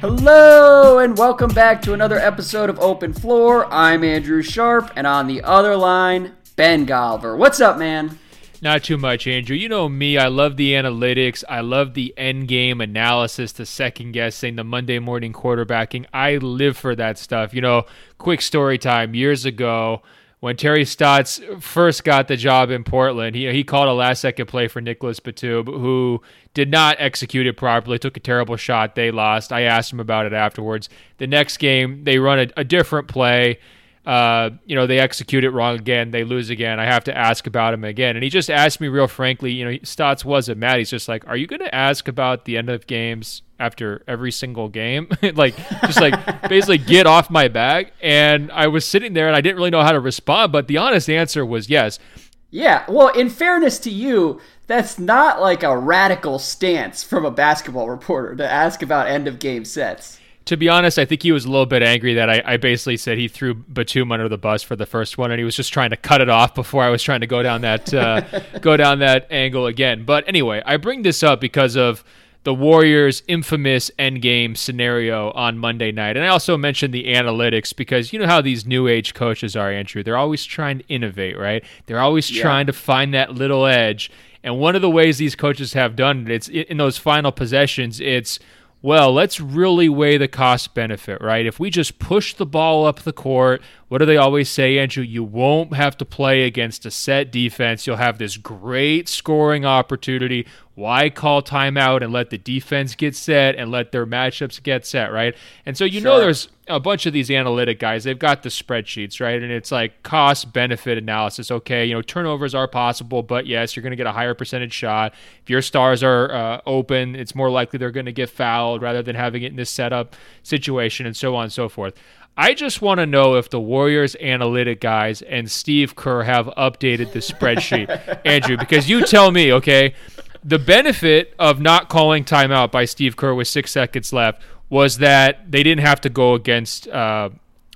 Hello, and welcome back to another episode of Open Floor. I'm Andrew Sharp, and on the other line, Ben Golliver. What's up, man? Not too much, Andrew. You know me. I love the analytics. I love the end game analysis, the second guessing, the Monday morning quarterbacking. I live for that stuff. You know, quick story time. Years ago, when Terry Stotts first got the job in Portland, he, he called a last second play for Nicolas Batum, who did not execute it properly, took a terrible shot. They lost. I asked him about it afterwards. The next game, they run a, a different play. Uh, you know, they execute it wrong again. They lose again. I have to ask about him again. And he just asked me real frankly, you know, Stotts wasn't mad. He's just like, are you going to ask about the end of games after every single game? like, just like basically get off my back. And I was sitting there and I didn't really know how to respond. But the honest answer was yes. Yeah. Well, in fairness to you, that's not like a radical stance from a basketball reporter to ask about end of game sets to be honest, I think he was a little bit angry that I, I, basically said he threw Batum under the bus for the first one, and he was just trying to cut it off before I was trying to go down that uh, go down that angle again. But anyway, I bring this up because of the Warriors' infamous endgame scenario on Monday night, and I also mentioned the analytics because you know how these new age coaches are, Andrew. They're always trying to innovate, right? They're always yeah. trying to find that little edge. And one of the ways these coaches have done it, it's in those final possessions. It's well, let's really weigh the cost benefit, right? If we just push the ball up the court, what do they always say, Andrew? You won't have to play against a set defense. You'll have this great scoring opportunity. Why call timeout and let the defense get set and let their matchups get set, right? And so you sure. know there's a bunch of these analytic guys. They've got the spreadsheets, right? And it's like cost benefit analysis. Okay, you know turnovers are possible, but yes, you're going to get a higher percentage shot. If your stars are uh, open, it's more likely they're going to get fouled rather than having it in this setup situation, and so on and so forth. I just want to know if the Warriors analytic guys and Steve Kerr have updated the spreadsheet, Andrew, because you tell me, okay? the benefit of not calling timeout by Steve Kerr with six seconds left was that they didn't have to go against uh,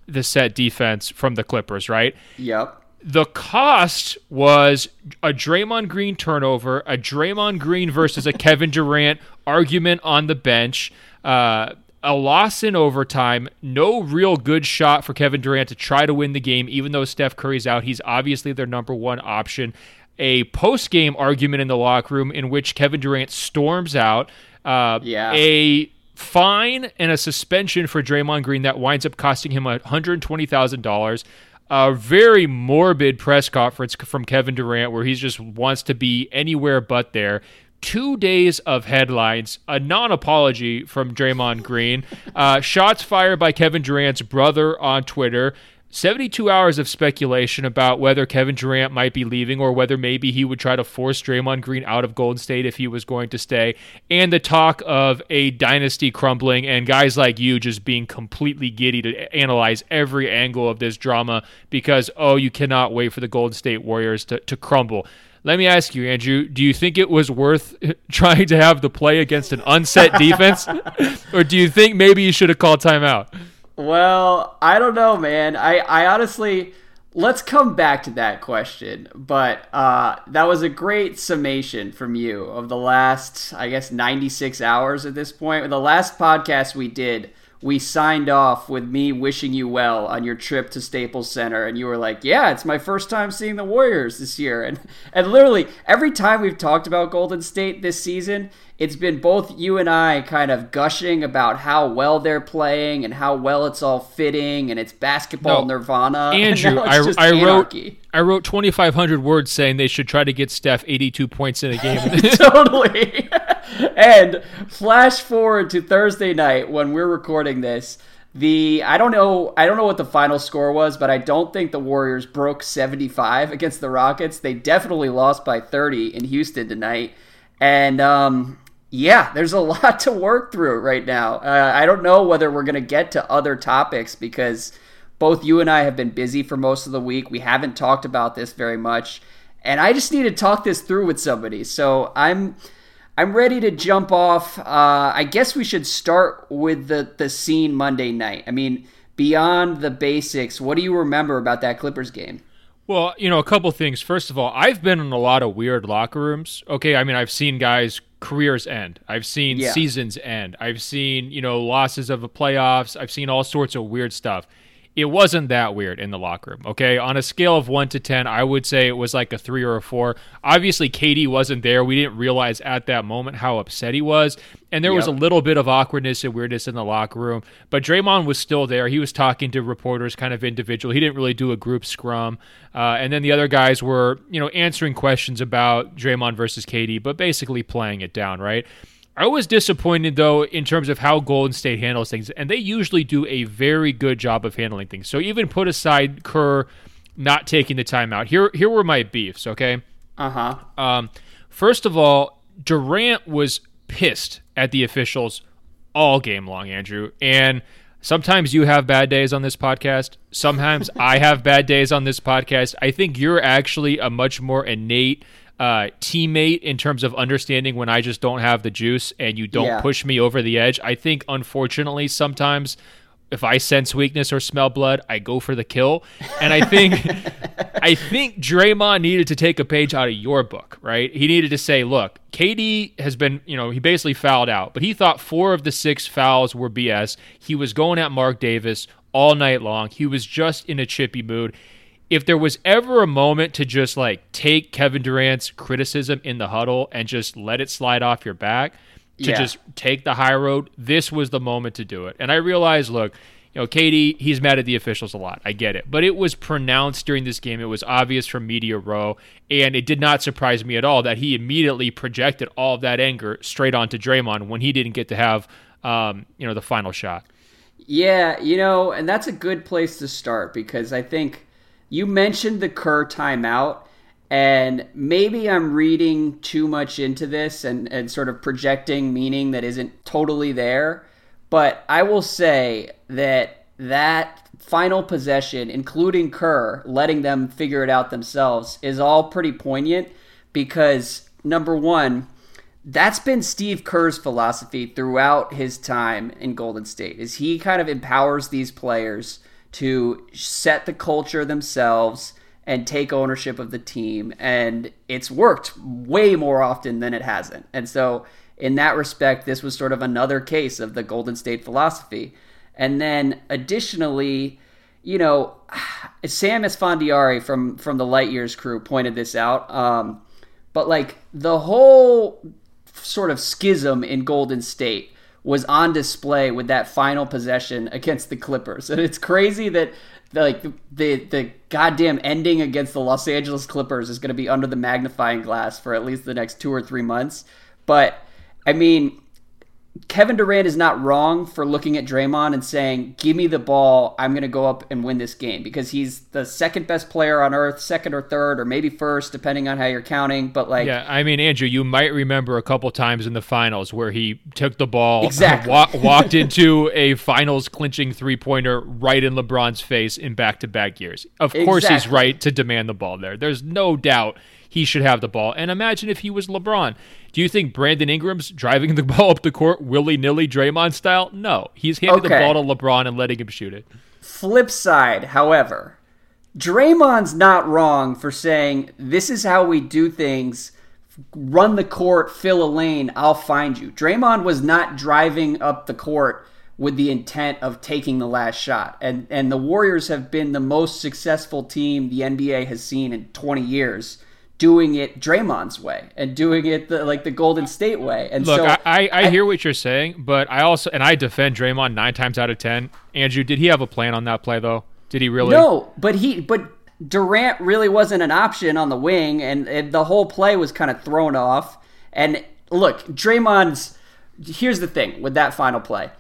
the set defense from the Clippers, right? Yep. The cost was a Draymond Green turnover, a Draymond Green versus a Kevin Durant argument on the bench, uh, a loss in overtime, no real good shot for Kevin Durant to try to win the game, even though Steph Curry's out. He's obviously their number one option a post game argument in the locker room in which Kevin Durant storms out. Uh, yeah. A fine and a suspension for Draymond Green that winds up costing him $120,000. A very morbid press conference from Kevin Durant where he just wants to be anywhere but there. Two days of headlines, a non apology from Draymond Green, uh, shots fired by Kevin Durant's brother on Twitter, 72 hours of speculation about whether Kevin Durant might be leaving or whether maybe he would try to force Draymond Green out of Golden State if he was going to stay, and the talk of a dynasty crumbling and guys like you just being completely giddy to analyze every angle of this drama because, oh, you cannot wait for the Golden State Warriors to, to crumble. Let me ask you, Andrew, do you think it was worth trying to have the play against an unset defense? or do you think maybe you should have called timeout? Well, I don't know, man. I, I honestly let's come back to that question. But uh, that was a great summation from you of the last, I guess, 96 hours at this point. The last podcast we did, we signed off with me wishing you well on your trip to Staples Center, and you were like, "Yeah, it's my first time seeing the Warriors this year." And and literally every time we've talked about Golden State this season, it's been both you and I kind of gushing about how well they're playing and how well it's all fitting and it's basketball no, nirvana. Andrew, I, I wrote I wrote 2,500 words saying they should try to get Steph 82 points in a game. totally. and flash forward to Thursday night when we're recording this. The I don't know I don't know what the final score was, but I don't think the Warriors broke 75 against the Rockets. They definitely lost by 30 in Houston tonight. And um, yeah, there's a lot to work through right now. Uh, I don't know whether we're going to get to other topics because both you and I have been busy for most of the week. We haven't talked about this very much, and I just need to talk this through with somebody. So I'm I'm ready to jump off. Uh, I guess we should start with the the scene Monday night. I mean, beyond the basics, what do you remember about that Clippers game? Well, you know, a couple things. First of all, I've been in a lot of weird locker rooms. Okay, I mean, I've seen guys careers end. I've seen Yeah. seasons end. I've seen, you know, losses of the playoffs. I've seen all sorts of weird stuff. It wasn't that weird in the locker room. Okay. On a scale of one to 10, I would say it was like a three or a four. Obviously, KD wasn't there. We didn't realize at that moment how upset he was. And there was a little bit of awkwardness and weirdness in the locker room. But Draymond was still there. He was talking to reporters kind of individual. He didn't really do a group scrum. Uh, and then the other guys were, you know, answering questions about Draymond versus KD, but basically playing it down, right? I was disappointed though in terms of how Golden State handles things, and they usually do a very good job of handling things. So even put aside Kerr not taking the timeout. Here, here were my beefs. Okay, Uh huh. um, first of all, Durant was pissed at the officials all game long, Andrew. And sometimes you have bad days on this podcast. Sometimes I have bad days on this podcast. I think you're actually a much more innate uh, teammate in terms of understanding when I just don't have the juice and you don't Yeah. push me over the edge. I think, unfortunately, sometimes if I sense weakness or smell blood, I go for the kill. And I think I think Draymond needed to take a page out of your book, right? He needed to say, look, KD has been, you know, he basically fouled out, but he thought four of the six fouls were BS. He was going at Marc Davis all night long. He was just in a chippy mood. If there was ever a moment to just like take Kevin Durant's criticism in the huddle and just let it slide off your back, to Yeah. just take the high road, this was the moment to do it. And I realized, look, you know, KD, he's mad at the officials a lot. I get it. But it was pronounced during this game. It was obvious from media row. And it did not surprise me at all that he immediately projected all of that anger straight onto Draymond when he didn't get to have, um, you know, the final shot. Yeah, you know, and that's a good place to start because I think you mentioned the Kerr timeout, and maybe I'm reading too much into this and, and sort of projecting meaning that isn't totally there. But I will say that that final possession, including Kerr letting them figure it out themselves, is all pretty poignant because, number one, that's been Steve Kerr's philosophy throughout his time in Golden State. Is he kind of empowers these players to set the culture themselves and take ownership of the team and it's worked way more often than it hasn't. And so in that respect this was sort of another case of the Golden State philosophy. And then additionally, you know, Sam Esfandiari from from the Light Years crew pointed this out. Um, but like the whole sort of schism in Golden State was on display with that final possession against the Clippers. And it's crazy that like the the goddamn ending against the Los Angeles Clippers is going to be under the magnifying glass for at least the next 2 or 3 months. But I mean, Kevin Durant is not wrong for looking at Draymond and saying, "Give me the ball. I'm going to go up and win this game" because he's the second best player on earth, second or third or maybe first depending on how you're counting, but like Yeah, I mean, Andrew, you might remember a couple times in the finals where he took the ball, Exactly. wa- walked into a finals clinching three pointer right in LeBron's face in back to back years. Of course, he's right to demand the ball there. There's no doubt he should have the ball. And imagine if he was LeBron. Do you think Brandon Ingram's driving the ball up the court willy nilly Draymond style? No. He's handing the ball to LeBron and letting him shoot it. Flip side, however, Draymond's not wrong for saying this is how we do things. Run the court, fill a lane, I'll find you. Draymond was not driving up the court with the intent of taking the last shot. And and the Warriors have been the most successful team the NBA has seen in 20 years doing it Draymond's way and doing it the, like the Golden State way. And Look, so I, I, I hear what you're saying, but I also and I defend Draymond nine times out of ten. Andrew, did he have a plan on that play though? Did he really? No, but he but Durant really wasn't an option on the wing, and, and the whole play was kind of thrown off. And look, Draymond's. Here's the thing with that final play,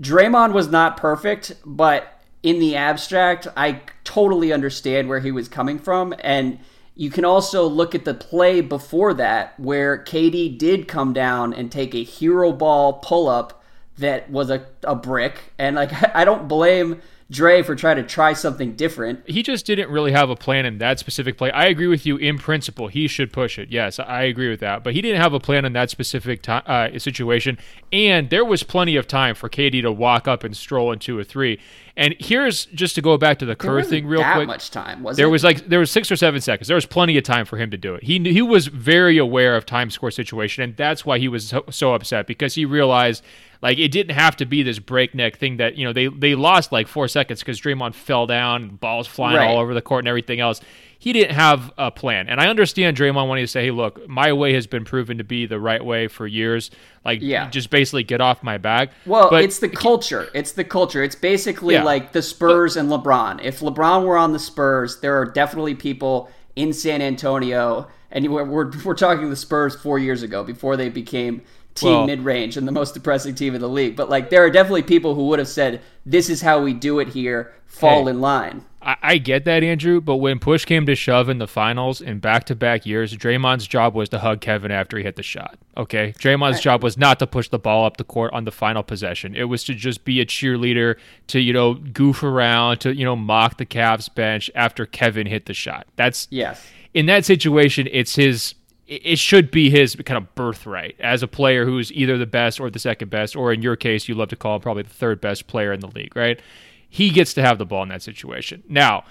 Draymond was not perfect, but in the abstract, I totally understand where he was coming from, and. You can also look at the play before that where KD did come down and take a hero ball pull up that was a, a brick. And like I don't blame Dre for trying to try something different. He just didn't really have a plan in that specific play. I agree with you in principle. He should push it. Yes, I agree with that. But he didn't have a plan in that specific uh, situation. And there was plenty of time for KD to walk up and stroll into a three. And here's just to go back to the Kerr thing real that quick. much time was there it? was like there was six or seven seconds. There was plenty of time for him to do it. He he was very aware of time score situation, and that's why he was so, so upset because he realized like it didn't have to be this breakneck thing that you know they they lost like four seconds because Draymond fell down, balls flying Right. all over the court and everything else. He didn't have a plan, and I understand Draymond wanting to say, "Hey, look, my way has been proven to be the right way for years. Like, Yeah. just basically get off my back." Well, But- it's the culture. It's the culture. It's basically Yeah. like the Spurs and LeBron. If LeBron were on the Spurs, there are definitely people in San Antonio, and we're we're, we're talking the Spurs four years ago before they became team Well- mid-range and the most depressing team in the league. But like, there are definitely people who would have said, "This is how we do it here. Fall Hey. in line." I, I get that, Andrew, but when push came to shove in the finals in back to back years, Draymond's job was to hug Kevin after he hit the shot. Okay? Draymond's job was not to push the ball up the court on the final possession. It was to just be a cheerleader, to, you know, goof around, to, you know, mock the Cavs bench after Kevin hit the shot. That's Yes. in that situation, it's his. it- It should be his kind of birthright as a player who's either the best or the second best, or in your case, you love to call him probably the third best player in the league, right? He gets to have the ball in that situation. Now,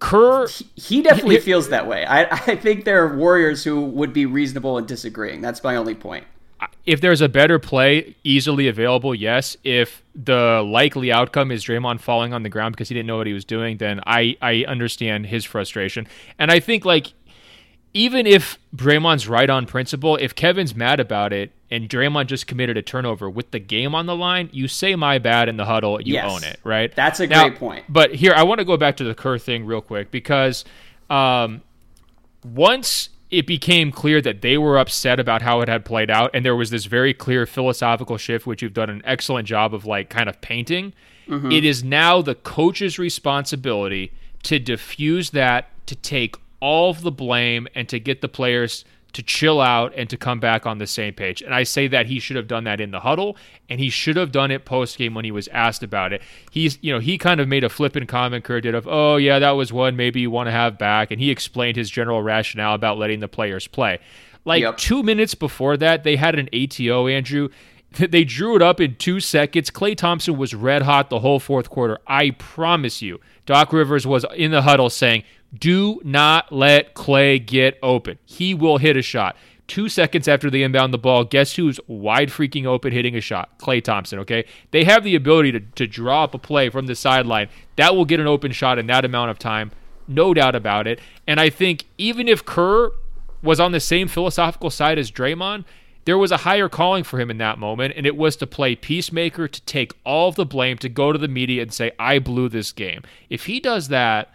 Kerr, He definitely feels that way. I, I think there are Warriors who would be reasonable in disagreeing. That's my only point. if there's a better play easily available, yes. If the likely outcome is Draymond falling on the ground because he didn't know what he was doing, then I I understand his frustration. And I think like even if Draymond's right on principle, if Kevin's mad about it and Draymond just committed a turnover with the game on the line, you say my bad in the huddle, you Yes. own it, right? That's a Now- great point. But here, I want to go back to the Kerr thing real quick because um, once it became clear that they were upset about how it had played out, and there was this very clear philosophical shift, which you've done an excellent job of like kind of painting. it is now the coach's responsibility to diffuse that, to take all of the blame, and to get the players to chill out and to come back on the same page. And I say that he should have done that in the huddle, and he should have done it post game when he was asked about it. He's, you know, he kind of made a flippant comment, Kerr did, of, oh, yeah, that was one maybe you want to have back. And he explained his general rationale about letting the players play. Like Yep. two minutes before that, they had an ATO, Andrew. They drew it up in two seconds. Klay Thompson was red hot the whole fourth quarter. I promise you. Doc Rivers was in the huddle saying, Do not let Klay get open. He will hit a shot. Two seconds after they inbound the ball, guess who's wide freaking open hitting a shot? Klay Thompson, okay? They have the ability to, to draw up a play from the sideline. That will get an open shot in that amount of time. No doubt about it. And I think even if Kerr was on the same philosophical side as Draymond, there was a higher calling for him in that moment, and it was to play peacemaker, to take all of the blame, to go to the media and say, I blew this game. If he does that,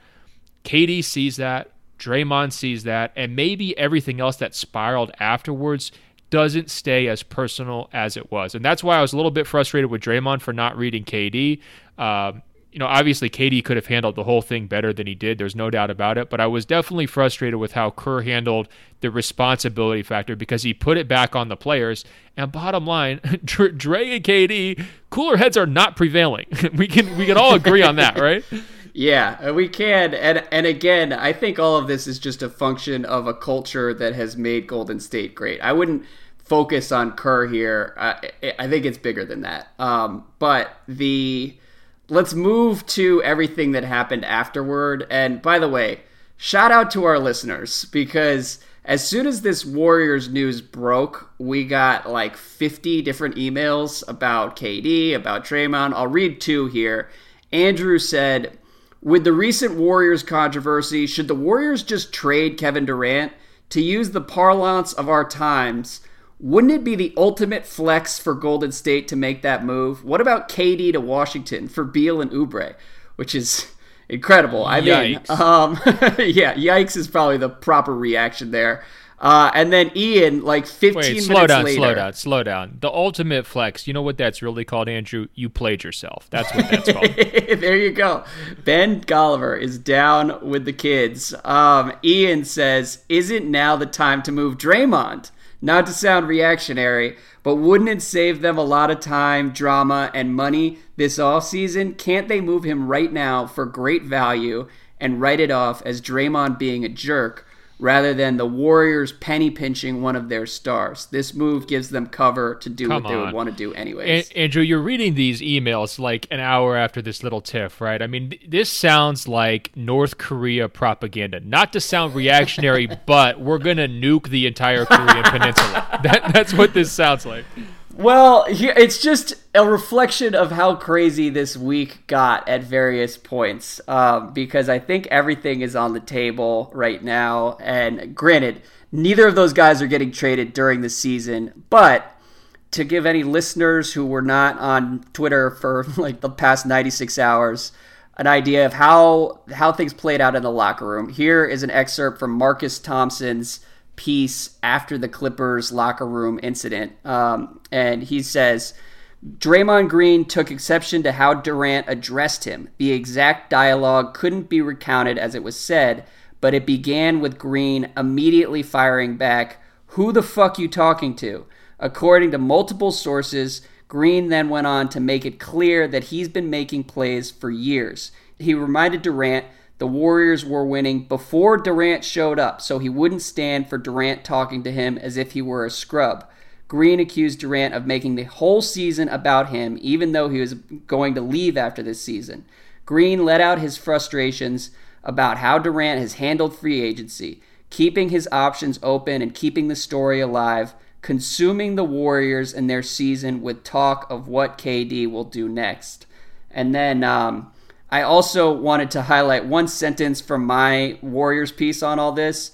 KD sees that, Draymond sees that, and maybe everything else that spiraled afterwards doesn't stay as personal as it was. And that's why I was a little bit frustrated with Draymond for not reading KD. Um, you know, obviously KD could have handled the whole thing better than he did. There's no doubt about it. But I was definitely frustrated with how Kerr handled the responsibility factor because he put it back on the players. And bottom line, Dre and KD, cooler heads are not prevailing. we can we can all agree on that, right? Yeah, uh, we can. And and again, I think all of this is just a function of a culture that has made Golden State great. I wouldn't focus on Kerr here. I, I think it's bigger than that. Um, but the let's move to everything that happened afterward. And by the way, shout out to our listeners because as soon as this Warriors news broke, we got like 50 different emails about KD, about Draymond. I'll read two here. Andrew said, with the recent Warriors controversy, should the Warriors just trade Kevin Durant? To use the parlance of our times, wouldn't it be the ultimate flex for Golden State to make that move? What about KD to Washington for Beal and Oubre, which is incredible. I mean, um, yeah, yikes is probably the proper reaction there. Uh, and then Ian, like 15 Wait, minutes slow down, later, slow down, slow down. The ultimate flex. You know what that's really called, Andrew? You played yourself. That's what that's called. there you go. Ben Golliver is down with the kids. Um, Ian says, Isn't now the time to move Draymond? Not to sound reactionary, but wouldn't it save them a lot of time, drama, and money this offseason? Can't they move him right now for great value and write it off as Draymond being a jerk? Rather than the Warriors penny pinching one of their stars. This move gives them cover to do Come what they on. would want to do anyways. Andrew, you're reading these emails like an hour after this little tiff, right? I mean, th- this sounds like North Korea propaganda. Not to sound reactionary, but we're gonna nuke the entire Korean peninsula. That, that's what this sounds like. Well, it's just a reflection of how crazy this week got at various points. Um, because I think everything is on the table right now. And granted, neither of those guys are getting traded during the season. But to give any listeners who were not on Twitter for like the past 96 hours an idea of how how things played out in the locker room, here is an excerpt from Marcus Thompson's piece after the Clippers locker room incident. Um, and he says, Draymond Green took exception to how Durant addressed him. The exact dialogue couldn't be recounted as it was said, but it began with Green immediately firing back, Who the fuck you talking to? According to multiple sources, Green then went on to make it clear that he's been making plays for years. He reminded Durant the Warriors were winning before Durant showed up, so he wouldn't stand for Durant talking to him as if he were a scrub. Green accused Durant of making the whole season about him, even though he was going to leave after this season. Green let out his frustrations about how Durant has handled free agency, keeping his options open and keeping the story alive, consuming the Warriors and their season with talk of what KD will do next. And then um, I also wanted to highlight one sentence from my Warriors piece on all this,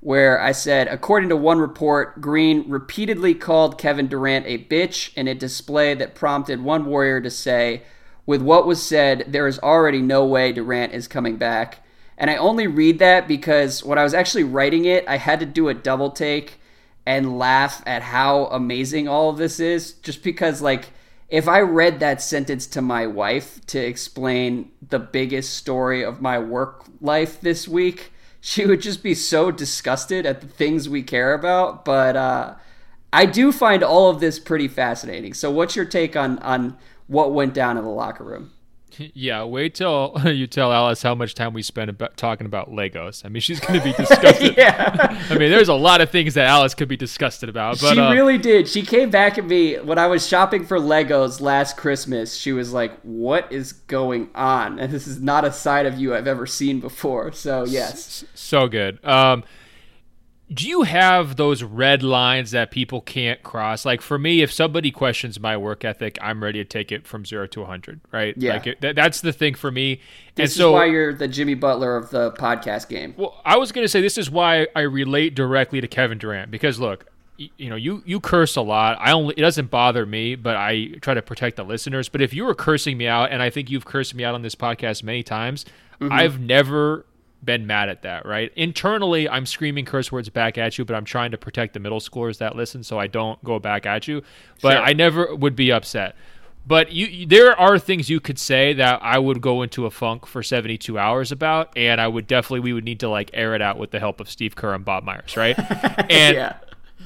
where I said, according to one report, Green repeatedly called Kevin Durant a bitch in a display that prompted one Warrior to say, with what was said, there is already no way Durant is coming back. And I only read that because when I was actually writing it, I had to do a double take and laugh at how amazing all of this is, just because, like, if I read that sentence to my wife to explain the biggest story of my work life this week, she would just be so disgusted at the things we care about. But uh, I do find all of this pretty fascinating. So, what's your take on on what went down in the locker room? Yeah, wait till you tell Alice how much time we spent about talking about Legos. I mean, she's going to be disgusted. yeah. I mean, there's a lot of things that Alice could be disgusted about. But she uh, really did. She came back at me when I was shopping for Legos last Christmas. She was like, "What is going on?" And this is not a side of you I've ever seen before. So yes, so good. Um, do you have those red lines that people can't cross? Like for me, if somebody questions my work ethic, I'm ready to take it from zero to 100. Right? Yeah. Like it, that, that's the thing for me. this and so, is why you're the Jimmy Butler of the podcast game. Well, I was going to say this is why I relate directly to Kevin Durant because look, you know, you you curse a lot. I only it doesn't bother me, but I try to protect the listeners. But if you were cursing me out, and I think you've cursed me out on this podcast many times, mm-hmm. I've never been mad at that. Right? Internally, I'm screaming curse words back at you, but I'm trying to protect the middle schoolers that listen, so I don't go back at you. But Sure. I never would be upset. But you, you- there are things you could say that I would go into a funk for 72 hours about, and I would definitely we would need to like air it out with the help of Steve Kerr and Bob Myers, right? And yeah.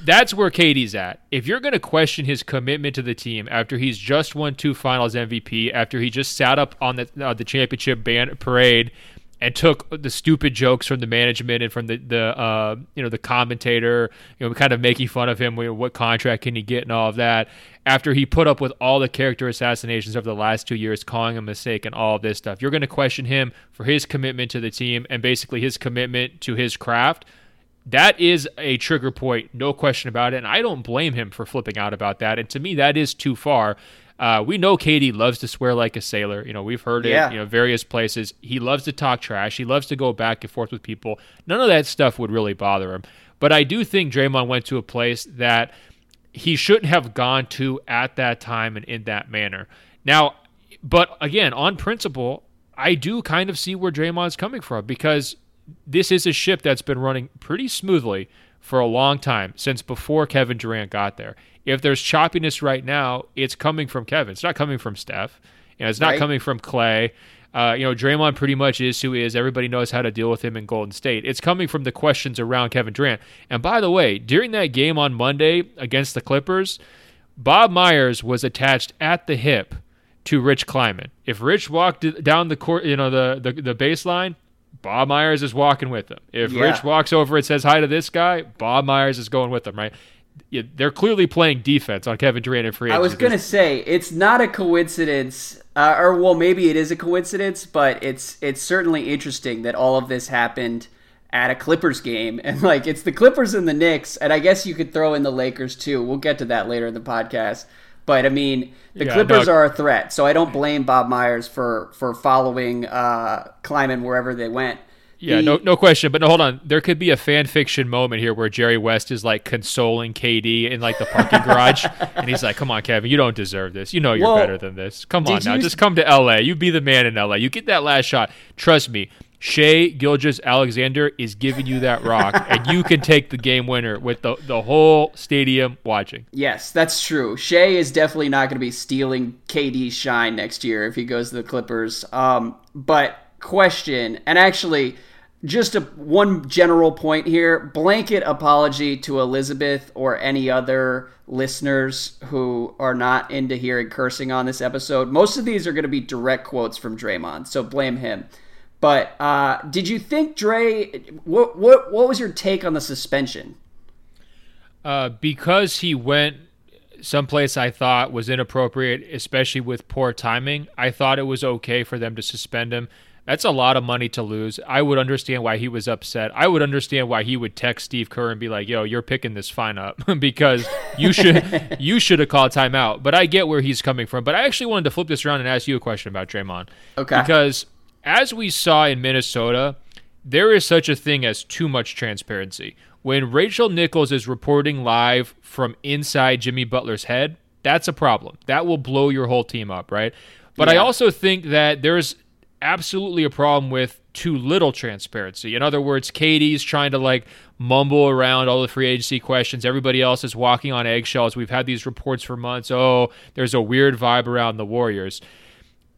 that's where KD's at. If you're going to question his commitment to the team after he's just won two Finals MVP, after he just sat up on the uh, the championship band parade and took the stupid jokes from the management and from the the uh, you know the commentator, you know, kind of making fun of him. What contract can he get and all of that? After he put up with all the character assassinations over the last two years, calling him a mistake and all of this stuff, you're going to question him for his commitment to the team and basically his commitment to his craft that is a trigger point, no question about it. And I don't blame him for flipping out about that. And to me, that is too far. Uh, we know KD loves to swear like a sailor. You know, we've heard Yeah. it, you know, various places. He loves to talk trash. He loves to go back and forth with people. None of that stuff would really bother him. But I do think Draymond went to a place that he shouldn't have gone to at that time and in that manner. Now, but again, on principle, I do kind of see where Draymond's coming from because this is a ship that's been running pretty smoothly for a long time since before Kevin Durant got there. If there's choppiness right now, it's coming from Kevin. It's not coming from Steph. You know, it's not Right. coming from Klay. Uh, you know, Draymond pretty much is who he is. Everybody knows how to deal with him in Golden State. It's coming from the questions around Kevin Durant. And by the way, during that game on Monday against the Clippers, Bob Myers was attached at the hip to Rich Kleiman. If Rich walked down the court, you know, the, the, the baseline, Bob Myers is walking with them. If Yeah. Rich walks over and says hi to this guy, Bob Myers is going with them, right? Yeah, they're clearly playing defense on Kevin Durant and free I was gonna say it's not a coincidence, uh, or well, maybe it is a coincidence, but it's it's certainly interesting that all of this happened at a Clippers game, and like it's the Clippers and the Knicks, and I guess you could throw in the Lakers too. We'll get to that later in the podcast. But I mean, the Yeah, Clippers no. are a threat, so I don't blame Bob Myers for for following uh, Kleiman wherever they went. Yeah, The- no, no question. But no, hold on. There could be a fan fiction moment here where Jerry West is like consoling KD in like the parking garage, and he's like, "Come on, Kevin, you don't deserve this. You know you're Well, better than this. Come on now, you- just come to LA. You be the man in LA. You get that last shot. Trust me." Shai Gilgeous-Alexander is giving you that rock, and you can take the game winner with the, the whole stadium watching. Yes, that's true. Shai is definitely not going to be stealing KD's shine next year if he goes to the Clippers. Um, but question, and actually, just a one general point here: blanket apology to Elizabeth or any other listeners who are not into hearing cursing on this episode. Most of these are going to be direct quotes from Draymond, so blame him. But uh, did you think Dre? What what what was your take on the suspension? Uh, because he went someplace I thought was inappropriate, especially with poor timing, I thought it was okay for them to suspend him. That's a lot of money to lose. I would understand why he was upset. I would understand why he would text Steve Kerr and be like, "Yo, you're picking this fine up because you should you should have called timeout." But I get where he's coming from. But I actually wanted to flip this around and ask you a question about Draymond. Okay. Because as we saw in Minnesota, there is such a thing as too much transparency. When Rachel Nichols is reporting live from inside Jimmy Butler's head, that's a problem. That will blow your whole team up, right? But I also think that there's absolutely a problem with too little transparency. In other words, KD's trying to like mumble around all the free agency questions. Everybody else is walking on eggshells. We've had these reports for months. Oh, there's a weird vibe around the Warriors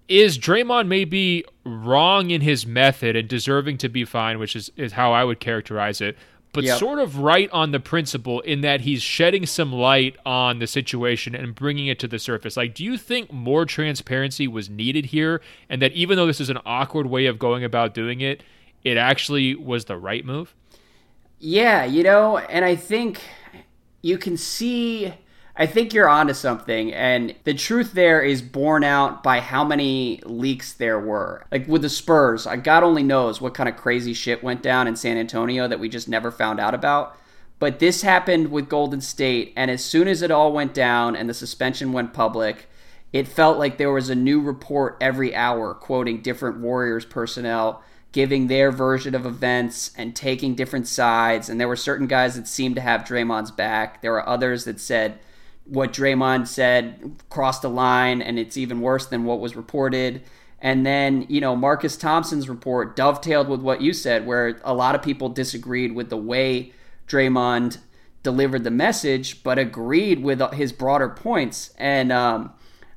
is Draymond maybe wrong in his method and deserving to be fined, which is, is how I would characterize it, but Yep. sort of right on the principle in that he's shedding some light on the situation and bringing it to the surface. Like, do you think more transparency was needed here, and that even though this is an awkward way of going about doing it, it actually was the right move? Yeah, you know, and I think you can see. I think you're onto something, and the truth there is borne out by how many leaks there were. Like with the Spurs, uh, God only knows what kind of crazy shit went down in San Antonio that we just never found out about. But this happened with Golden State, and as soon as it all went down and the suspension went public, it felt like there was a new report every hour quoting different Warriors personnel giving their version of events and taking different sides. And there were certain guys that seemed to have Draymond's back. There were others that said what Draymond said crossed a line and it's even worse than what was reported. And then, you know, Marcus Thompson's report dovetailed with what you said, where a lot of people disagreed with the way Draymond delivered the message, but agreed with his broader points. And um,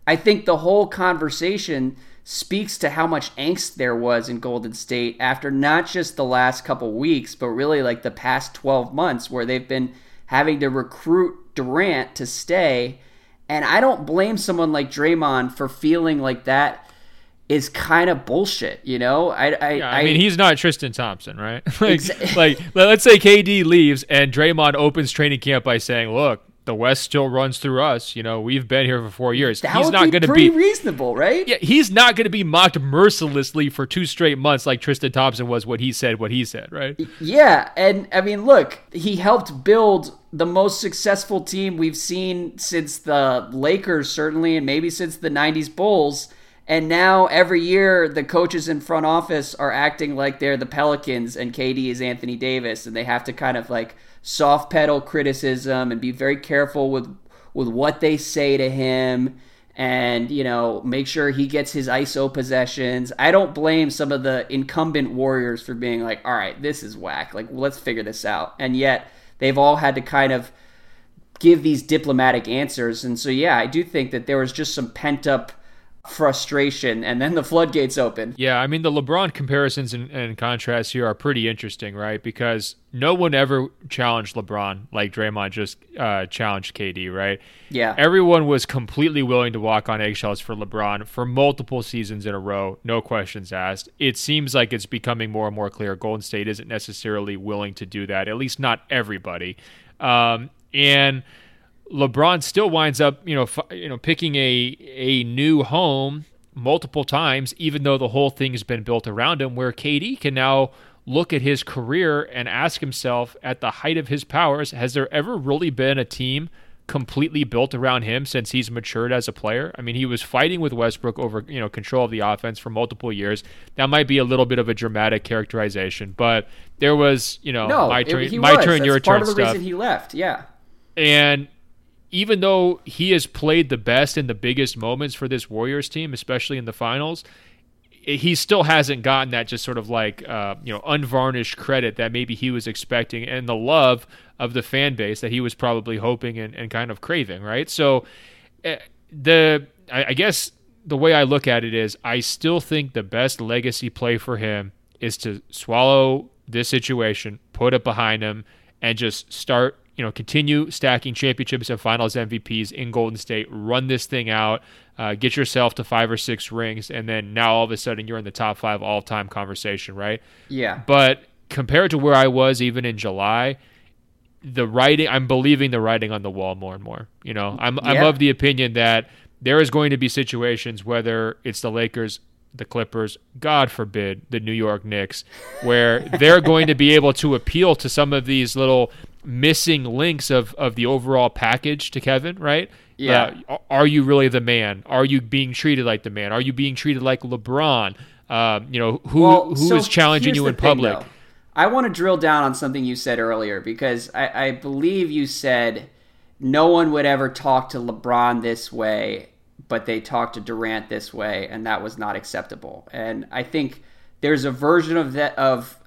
I think the whole conversation speaks to how much angst there was in Golden State after not just the last couple weeks, but really like the past 12 months where they've been having to recruit Durant to stay. And I don't blame someone like Draymond for feeling like that is kind of bullshit, you know? I I, Yeah, I, mean, he's not Tristan Thompson, right? like, Exa- like, let's say KD leaves and Draymond opens training camp by saying, "Look, the West still runs through us. You know, we've been here for four years. that he's would not be going to pretty be." reasonable, right? yeah, he's not going to be mocked mercilessly for two straight months like Tristan Thompson was. What he said, what he said, right? Yeah, and I mean, look, he helped build the most successful team we've seen since the Lakers, certainly, and maybe since the 90s Bulls. And now every year, the coaches in front office are acting like they're the Pelicans and KD is Anthony Davis, and they have to kind of like soft pedal criticism and be very careful with with what they say to him and you know make sure he gets his ISO possessions. I don't blame some of the incumbent Warriors for being like, "All right, this is whack. Like, let's figure this out." And yet, they've all had to kind of give these diplomatic answers. And so, yeah, I do think that there was just some pent up frustration, and then the floodgates open. Yeah, I mean the LeBron comparisons and, and contrasts here are pretty interesting, right? Because no one ever challenged LeBron like Draymond just uh, challenged KD, right? Yeah. Everyone was completely willing to walk on eggshells for LeBron for multiple seasons in a row, no questions asked. It seems like it's becoming more and more clear Golden State isn't necessarily willing to do that, at least not everybody. Um, and LeBron still winds up, you know, f- you know, picking a a new home multiple times, even though the whole thing has been built around him. Where KD can now look at his career and ask himself, at the height of his powers, has there ever really been a team completely built around him since he's matured as a player? I mean, he was fighting with Westbrook over, you know, control of the offense for multiple years. That might be a little bit of a dramatic characterization, but there was, you know, no, my turn, it, my was. turn, That's your part turn of the stuff. reason he left. Yeah. And even though he has played the best in the biggest moments for this Warriors team, especially in the finals, he still hasn't gotten that just sort of like uh, you know unvarnished credit that maybe he was expecting and the love of the fan base that he was probably hoping and, and kind of craving, right? So uh, the I guess the way I look at it is I still think the best legacy play for him is to swallow this situation, put it behind him, and just start you know, continue stacking championships and finals MVPs in Golden State, run this thing out, uh, get yourself to five or six rings, and then now all of a sudden you're in the top five all time conversation, right? Yeah. But compared to where I was even in July, the writing, I'm believing the writing on the wall more and more. You know, I'm, I'm of the opinion that there is going to be situations, whether it's the Lakers, the Clippers, God forbid, the New York Knicks, where they're going to be able to appeal to some of these little missing links of, of the overall package to Kevin, right? Yeah. Uh, are you really the man? Are you being treated like the man? Are you being treated like LeBron? Um, you know, who Well, who is so challenging you in thing, public? though. I want to drill down on something you said earlier because I, I believe you said no one would ever talk to LeBron this way, but they talked to Durant this way, and that was not acceptable. And I think there's a version of that of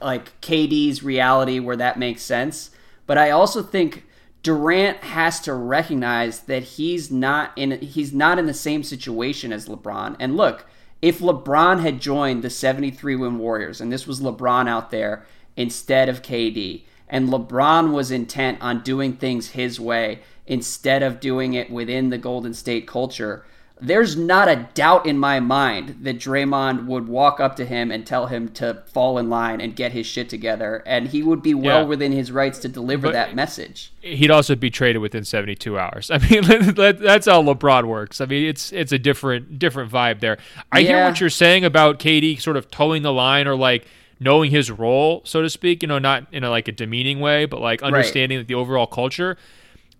like KD's reality where that makes sense, but I also think Durant has to recognize that he's not in he's not in the same situation as LeBron. And look, if LeBron had joined the 73 win Warriors and this was LeBron out there instead of KD and LeBron was intent on doing things his way instead of doing it within the Golden State culture, there's not a doubt in my mind that Draymond would walk up to him and tell him to fall in line and get his shit together, and he would be well Yeah. within his rights to deliver But- that message. He'd also be traded within 72 hours. I mean, that's how LeBron works. I mean, it's it's a different different vibe there. I hear what you're saying about KD sort of towing the line or like knowing his role, so to speak. You know, not in a, like a demeaning way, but like understanding that the overall culture.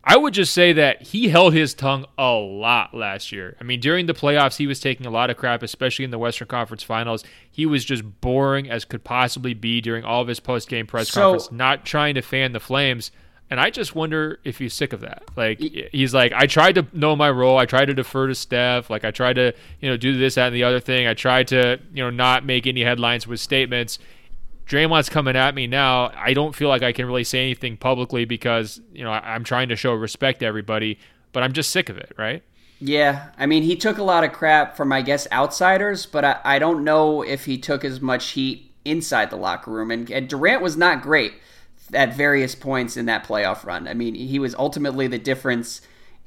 I would just say that he held his tongue a lot last year. I mean, during the playoffs, he was taking a lot of crap, especially in the Western Conference Finals. He was just boring as could possibly be during all of his post game press So- conference, not trying to fan the flames. And I just wonder if he's sick of that. Like he's like, I tried to know my role. I tried to defer to Steph. Like I tried to, you know, do this, that, and the other thing. I tried to, you know, not make any headlines with statements. Draymond's coming at me now. I don't feel like I can really say anything publicly because you know I- I'm trying to show respect to everybody, but I'm just sick of it, right? Yeah, I mean, he took a lot of crap from, I guess, outsiders, but I, I don't know if he took as much heat inside the locker room. And, and Durant was not great at various points in that playoff run. I mean, he was ultimately the difference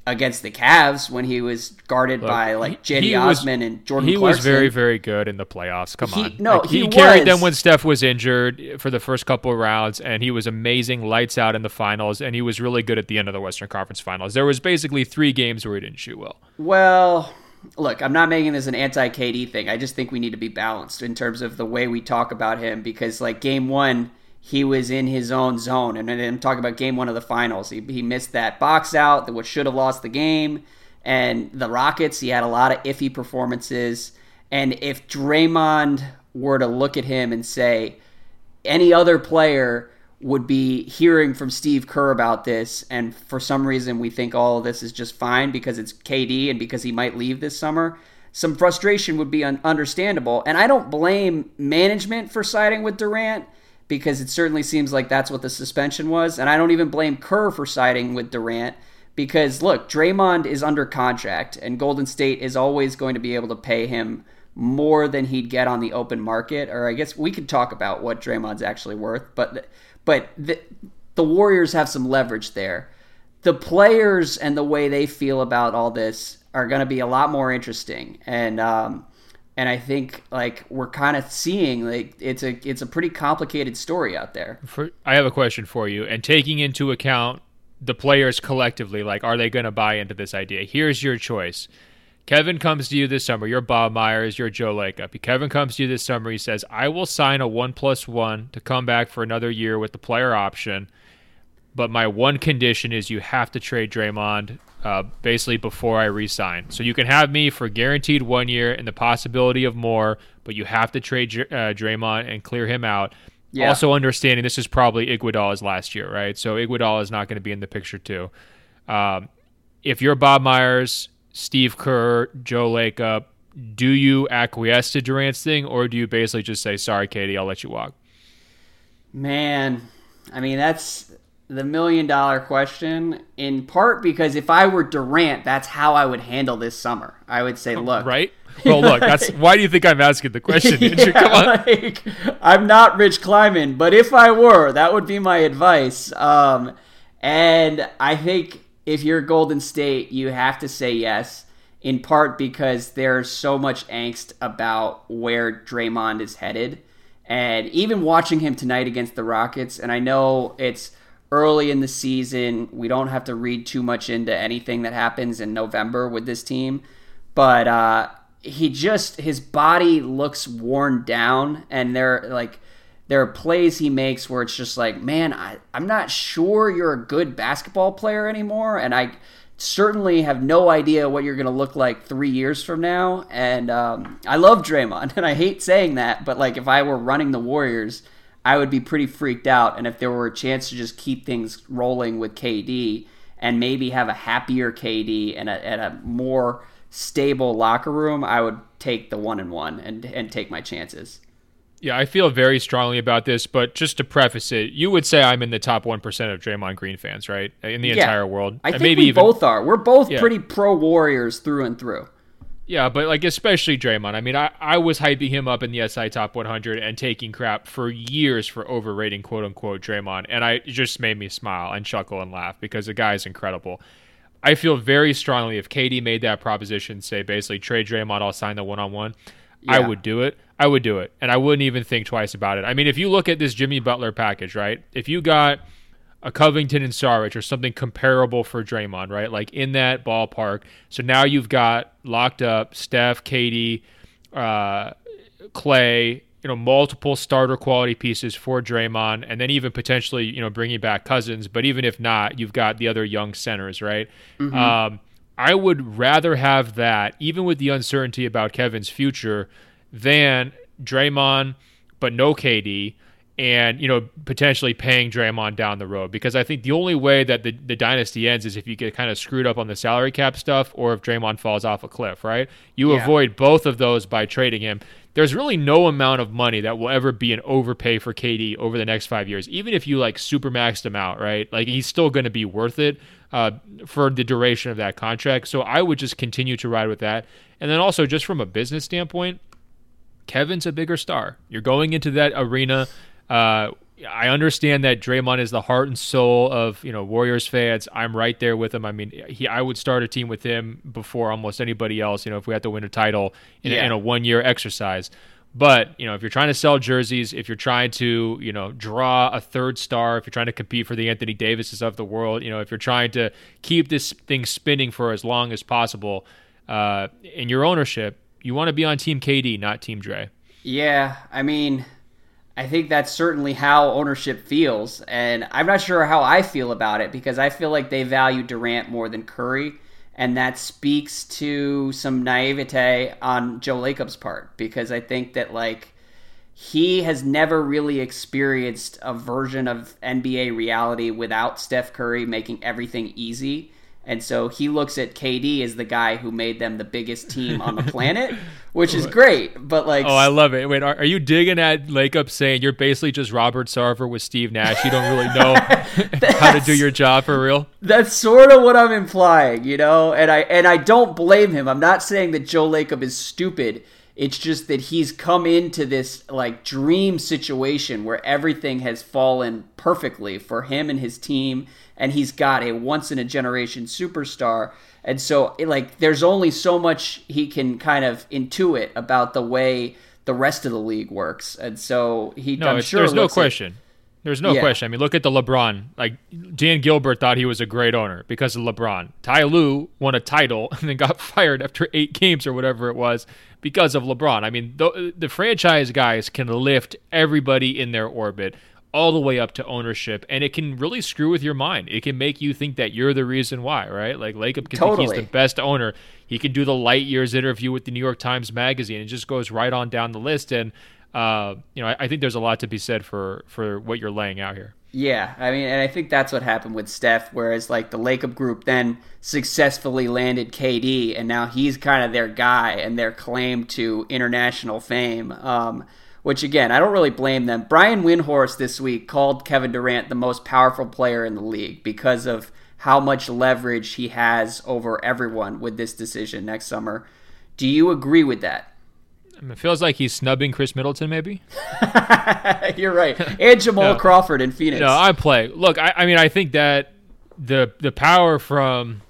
against the Cavs when he was guarded by like Cedi Osman and Jordan He was very, very good in the playoffs. Come He- on, no, Like, he, he carried them when Steph was injured for the first couple of rounds, and he was amazing, lights out in the finals, and he was really good at the end of the Western Conference Finals. There was basically three games where he didn't shoot well. Well, look, I'm not making this an anti KD thing. I just think we need to be balanced in terms of the way we talk about him because, like, game one, he was in his own zone. And I'm talking about game one of the finals. He, he missed that box out, that which should have lost the game. And the Rockets, he had a lot of iffy performances. And if Draymond were to look at him and say, any other player would be hearing from Steve Kerr about this, and for some reason we think all of this is just fine because it's KD and because he might leave this summer. Some frustration would be un- understandable, and I don't blame management for siding with Durant because it certainly seems like that's what the suspension was, and I don't even blame Kerr for siding with Durant because look, Draymond is under contract, and Golden State is always going to be able to pay him more than he'd get on the open market. Or I guess we could talk about what Draymond's actually worth, but but the, the Warriors have some leverage there. The players and the way they feel about all this are going to be a lot more interesting, and um, and I think like we're kind of seeing like it's a it's a pretty complicated story out there. For, I have a question for you, and taking into account the players collectively, like are they going to buy into this idea? Here's your choice. Kevin comes to you this summer. You're Bob Myers. You're Joe Lacob. Kevin comes to you this summer. He says, "I will sign a one plus one to come back for another year with the player option, but my one condition is you have to trade Draymond uh, basically before I resign. So you can have me for guaranteed one year and the possibility of more, but you have to trade uh, Draymond and clear him out." Yeah. Also, understanding this is probably Iguodala's last year, right? So Iguodala is not going to be in the picture too. Um, if you're Bob Myers Steve Kerr, Joe Lacob, do you acquiesce to Durant's thing, or do you basically just say, "Sorry, KD, I'll let you walk"? Man, I mean that's the million dollar question. In part because if I were Durant, that's how I would handle this summer. I would say, "Look, right." Well, look, that's why do you think I'm asking the question? yeah, Come on. Like, I'm not Rich Kleiman, but if I were, that would be my advice. Um, and I think if you're Golden State, you have to say yes, in part because there's so much angst about where Draymond is headed. And even watching him tonight against the Rockets, and I know it's early in the season, we don't have to read too much into anything that happens in November with this team, but uh, he just, his body looks worn down, and they're like, there are plays he makes where it's just like, man, I, I'm not sure you're a good basketball player anymore. And I certainly have no idea what you're going to look like three years from now. And um, I love Draymond, and I hate saying that, but like if I were running the Warriors, I would be pretty freaked out. And if there were a chance to just keep things rolling with KD and maybe have a happier KD and a, and a more stable locker room, I would take the one and one and and take my chances. Yeah, I feel very strongly about this, but just to preface it, you would say I'm in the top one percent of Draymond Green fans, right? In the yeah, entire world, I think maybe we even, both are. We're both yeah. pretty pro Warriors through and through. Yeah, but like especially Draymond. I mean, I, I was hyping him up in the SI Top 100 and taking crap for years for overrating quote unquote Draymond, and I it just made me smile and chuckle and laugh because the guy is incredible. I feel very strongly if KD made that proposition, say basically trade Draymond, I'll sign the one on one. I would do it. I would do it, and I wouldn't even think twice about it. I mean, if you look at this Jimmy Butler package, right? If you got a Covington and Saric or something comparable for Draymond, right? Like in that ballpark. So now you've got locked up Steph, KD, uh, Klay, you know, multiple starter quality pieces for Draymond, and then even potentially, you know, bringing back Cousins. But even if not, you've got the other young centers, right? Mm-hmm. Um, I would rather have that, even with the uncertainty about Kevin's future, than Draymond, but no KD, and you know potentially paying Draymond down the road. Because I think the only way that the, the dynasty ends is if you get kind of screwed up on the salary cap stuff, or if Draymond falls off a cliff. Right? You yeah. avoid both of those by trading him. There's really no amount of money that will ever be an overpay for KD over the next five years. Even if you like super maxed him out, right? Like he's still going to be worth it uh, for the duration of that contract. So I would just continue to ride with that. And then also, just from a business standpoint, Kevin's a bigger star. You're going into that arena. Uh, I understand that Draymond is the heart and soul of you know Warriors fans. I'm right there with him. I mean, he I would start a team with him before almost anybody else. You know, if we had to win a title in, yeah. in a one year exercise. But you know, if you're trying to sell jerseys, if you're trying to you know draw a third star, if you're trying to compete for the Anthony Davises of the world, you know, if you're trying to keep this thing spinning for as long as possible, uh, in your ownership, you want to be on Team KD, not Team Dre. Yeah, I mean, I think that's certainly how ownership feels, and I'm not sure how I feel about it because I feel like they value Durant more than Curry and that speaks to some naivete on Joe Lacob's part because I think that like he has never really experienced a version of NBA reality without Steph Curry making everything easy. And so he looks at KD as the guy who made them the biggest team on the planet, which is great. But like, oh, I love it. Wait, are, are you digging at Lacob saying you're basically just Robert Sarver with Steve Nash? You don't really know how to do your job for real. That's sort of what I'm implying, you know. And I and I don't blame him. I'm not saying that Joe Lacob is stupid. It's just that he's come into this like dream situation where everything has fallen perfectly for him and his team and he's got a once in a generation superstar. And so, like, there's only so much he can kind of intuit about the way the rest of the league works. And so he, no, I'm sure there's no looks at- question. There's no Yeah. question. I mean, look at the LeBron. Like Dan Gilbert thought he was a great owner because of LeBron. Ty Lue won a title and then got fired after eight games or whatever it was because of LeBron. I mean, the, the franchise guys can lift everybody in their orbit all the way up to ownership, and it can really screw with your mind. It can make you think that you're the reason why, right? Like Lacob can think Totally. he's the best owner. He can do the light years interview with the New York Times Magazine. It just goes right on down the list, and uh, you know, I, I think there's a lot to be said for for what you're laying out here. Yeah, I mean, and I think that's what happened with Steph. Whereas, like the Lacob group then successfully landed KD, and now he's kind of their guy and their claim to international fame. Um, which again, I don't really blame them. Brian Windhorst this week called Kevin Durant the most powerful player in the league because of how much leverage he has over everyone with this decision next summer. Do you agree with that? It feels like he's snubbing Khris Middleton, maybe. You're right. And Jamal No. Crawford in Phoenix. No, I play. Look, I, I mean, I think that the the power from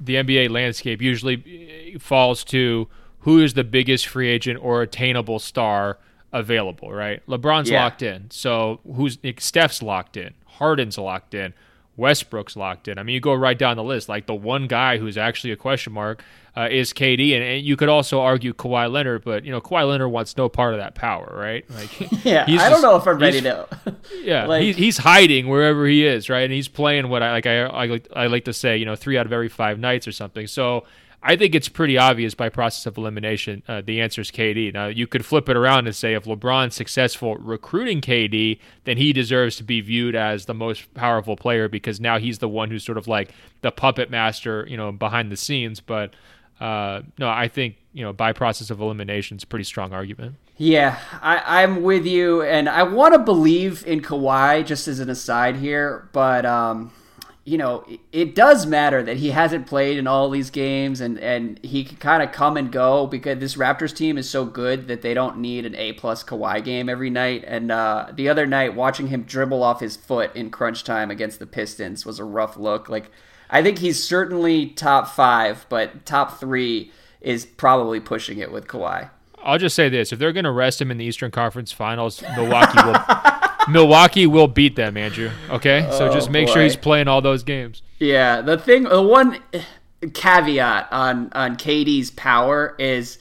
the NBA landscape usually eh, falls to who is the biggest free agent or attainable star available, right? LeBron's Yeah. locked in, so who's Steph's locked in, Harden's locked in, Westbrook's locked in. I mean, you go right down the list. Like the one guy who's actually a question mark uh, is KD, and, and you could also argue Kawhi Leonard, but you know Kawhi Leonard wants no part of that power, right? Like, yeah, I don't just- know if I'm ready to. yeah, Like- he's he's hiding wherever he is, right? And he's playing what I like. I, I like I like to say, you know, three out of every five nights or something. So I think it's pretty obvious by process of elimination. Uh, the answer is KD. Now you could flip it around and say if LeBron's successful recruiting KD, then he deserves to be viewed as the most powerful player because now he's the one who's sort of like the puppet master, you know, behind the scenes. But uh, no, I think you know by process of elimination, is a pretty strong argument. Yeah, I, I'm with you, and I want to believe in Kawhi. Just as an aside here, but um, you know, it, does matter that he hasn't played in all these games, and and he can kind of come and go because this Raptors team is so good that they don't need an A plus Kawhi game every night. And uh, the other night, watching him dribble off his foot in crunch time against the Pistons was a rough look. Like, I think he's certainly top five, but top three is probably pushing it with Kawhi. I'll just say this: if they're going to rest him in the Eastern Conference Finals, Milwaukee will Milwaukee will beat them, Andrew. Okay, so Oh, just make sure he's playing all those games. Yeah, the thing, the one caveat on on KD's power is,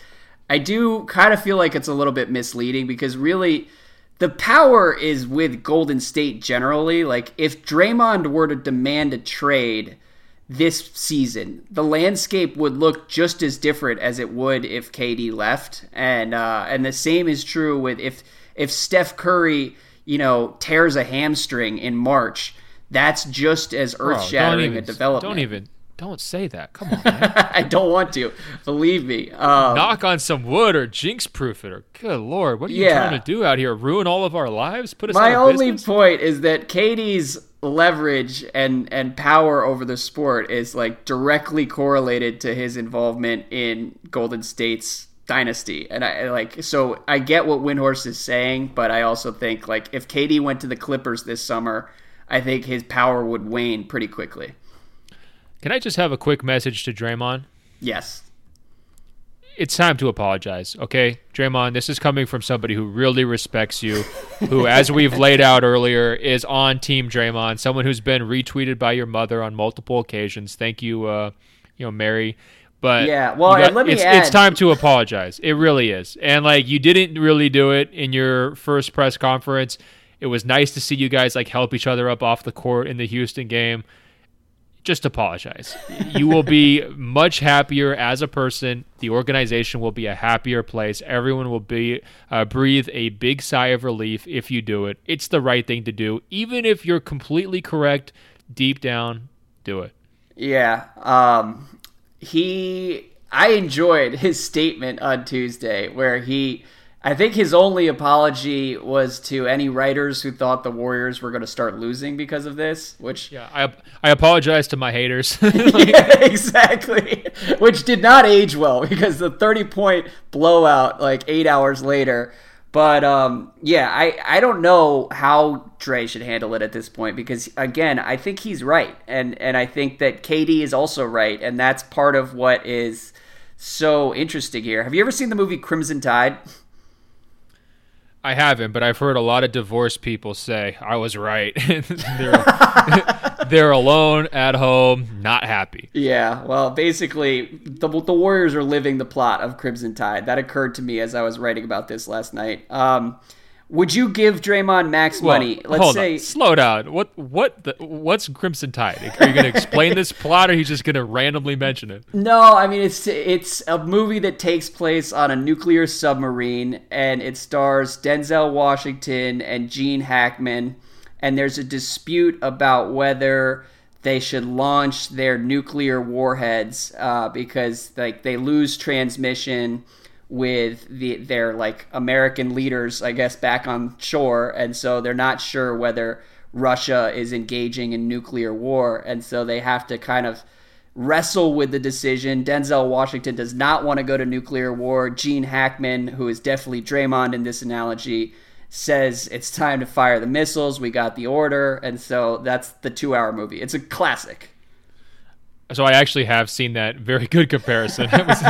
I do kind of feel like it's a little bit misleading because really, the power is with Golden State generally. Like if Draymond were to demand a trade this season, the landscape would look just as different as it would if KD left, and uh, and the same is true with if if Steph Curry, you know, tears a hamstring in March. That's just as earth shattering a development. Don't even. Don't say that. Come on. I don't want to. Believe me. Um, Knock on some wood or jinx proof it. Or good lord, what are you Yeah. trying to do out here? Ruin all of our lives? Put us my only business? point is that KD's leverage and and power over the sport is like directly correlated to his involvement in Golden State's dynasty. And I like so I get what Windhorst is saying, but I also think like if KD went to the Clippers this summer, I think his power would wane pretty quickly. Can I just have a quick message to Draymond? Yes. it's time to apologize, okay? Draymond, this is coming from somebody who really respects you, who, as we've laid out earlier, is on Team Draymond, someone who's been retweeted by your mother on multiple occasions. Thank you, uh, you know, Mary. But Yeah, well, and let me it's, add- it's time to apologize. It really is. And like you didn't really do it in your first press conference. It was nice to see you guys like help each other up off the court in the Houston game just apologize. You will be much happier as a person. The organization will be a happier place. Everyone will be uh, breathe a big sigh of relief if you do it. It's the right thing to do, even if you're completely correct deep down. Do it. Yeah. Um, he, I enjoyed his statement on Tuesday where he, I think his only apology was to any writers who thought the Warriors were going to start losing because of this, which Yeah, I I apologize to my haters. yeah, exactly. Which did not age well because the 30 point blowout like 8 hours later. But um, yeah, I, I don't know how Dre should handle it at this point because again, I think he's right and and I think that KD is also right and that's part of what is so interesting here. Have you ever seen the movie Crimson Tide? I haven't, but I've heard a lot of divorced people say I was right. they're, they're alone at home, not happy. Yeah, well, basically, the, the Warriors are living the plot of Crimson Tide. That occurred to me as I was writing about this last night. Um, would you give Draymond max Well, money? Let's hold say on. slow down. What what the, what's Crimson Tide? Are you going to explain this plot, or are you just going to randomly mention it? No, I mean it's it's a movie that takes place on a nuclear submarine, and it stars Denzel Washington and Gene Hackman. And there's a dispute about whether they should launch their nuclear warheads uh, because like they lose transmission with the their like American leaders, I guess, back on shore, and so they're not sure whether Russia is engaging in nuclear war, and so they have to kind of wrestle with the decision. Denzel Washington does not want to go to nuclear war. Gene Hackman, who is definitely Draymond in this analogy, says it's time to fire the missiles. We got the order, and so that's the two-hour movie. It's a classic. So I actually have seen that very good comparison. Was-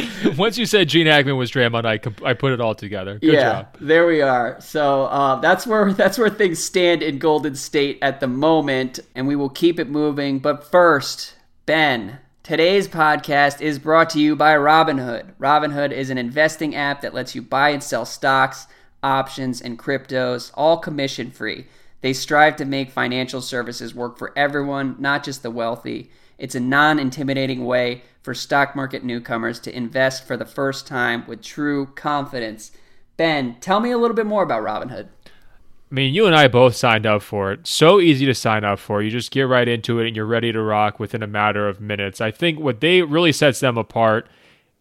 once you said Gene Hackman was Draymond, I comp- I put it all together. Good yeah, job. there we are. So uh, that's where that's where things stand in Golden State at the moment, and we will keep it moving. But first, Ben, today's podcast is brought to you by Robinhood. Robinhood is an investing app that lets you buy and sell stocks, options, and cryptos, all commission free. They strive to make financial services work for everyone, not just the wealthy. It's a non intimidating way for stock market newcomers to invest for the first time with true confidence. Ben, tell me a little bit more about Robinhood. I mean, you and I both signed up for it. So easy to sign up for. You just get right into it and you're ready to rock within a matter of minutes. I think what they really sets them apart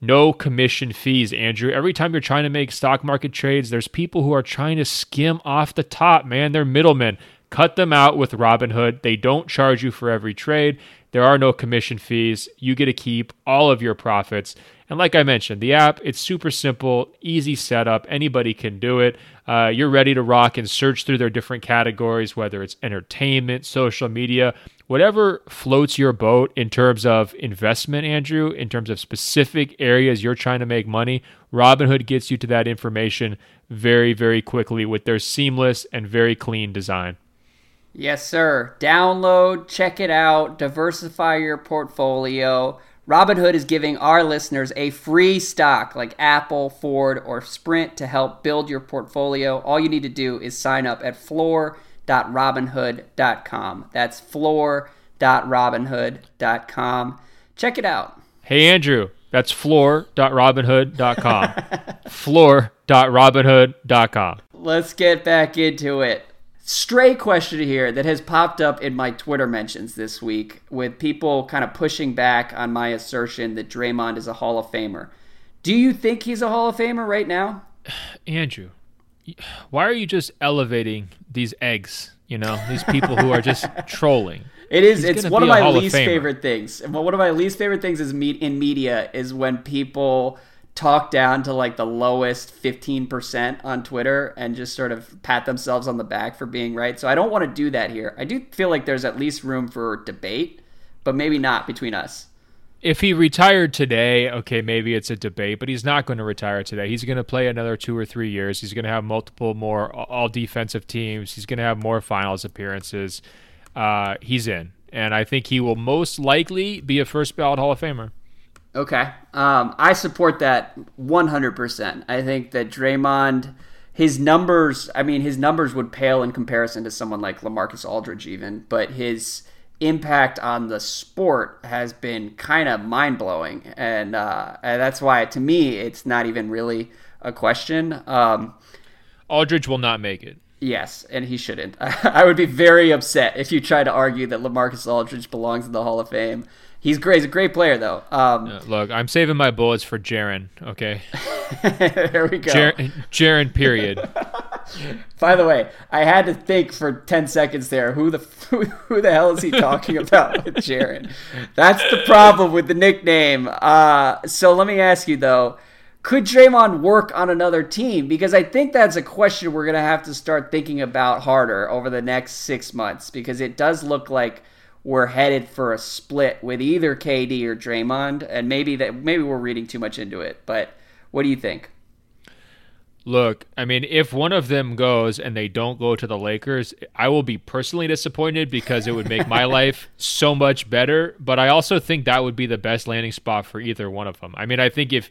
no commission fees, Andrew. Every time you're trying to make stock market trades, there's people who are trying to skim off the top, man. They're middlemen. Cut them out with Robinhood. They don't charge you for every trade. There are no commission fees. You get to keep all of your profits. And like I mentioned, the app, it's super simple, easy setup. Anybody can do it. Uh, you're ready to rock and search through their different categories, whether it's entertainment, social media, whatever floats your boat in terms of investment, Andrew, in terms of specific areas you're trying to make money. Robinhood gets you to that information very, very quickly with their seamless and very clean design. Yes, sir. Download, check it out, diversify your portfolio. Robinhood is giving our listeners a free stock like Apple, Ford, or Sprint to help build your portfolio. All you need to do is sign up at floor.robinhood.com. That's floor.robinhood.com. Check it out. Hey, Andrew, that's floor.robinhood.com. floor.robinhood.com. Let's get back into it. Stray question here that has popped up in my Twitter mentions this week with people kind of pushing back on my assertion that Draymond is a Hall of Famer. Do you think he's a Hall of Famer right now? Andrew, why are you just elevating these eggs? You know, these people who are just trolling. It is. He's it's one of my of least Famer. favorite things. And one of my least favorite things is meet in media is when people talk down to like the lowest 15% on Twitter and just sort of pat themselves on the back for being right. So I don't want to do that here. I do feel like there's at least room for debate, but maybe not between us. If he retired today, okay, maybe it's a debate, but he's not going to retire today. He's going to play another two or three years. He's going to have multiple more all defensive teams. He's going to have more finals appearances. Uh, he's in. And I think he will most likely be a first ballot Hall of Famer. Okay. Um, I support that 100%. I think that Draymond, his numbers, I mean, his numbers would pale in comparison to someone like LaMarcus Aldridge, even, but his impact on the sport has been kind of mind blowing. And, uh, and that's why, to me, it's not even really a question. Um, Aldridge will not make it. Yes, and he shouldn't. I would be very upset if you try to argue that LaMarcus Aldridge belongs in the Hall of Fame. He's great. He's a great player, though. Um, uh, look, I'm saving my bullets for Jaren. Okay. there we go. Jaren. Period. By the way, I had to think for ten seconds there. Who the who, who the hell is he talking about with Jaren? That's the problem with the nickname. Uh, so let me ask you though could Draymond work on another team? Because I think that's a question we're going to have to start thinking about harder over the next six months because it does look like we're headed for a split with either KD or Draymond, and maybe that maybe we're reading too much into it. But what do you think? Look, I mean, if one of them goes and they don't go to the Lakers, I will be personally disappointed because it would make my life so much better. But I also think that would be the best landing spot for either one of them. I mean, I think if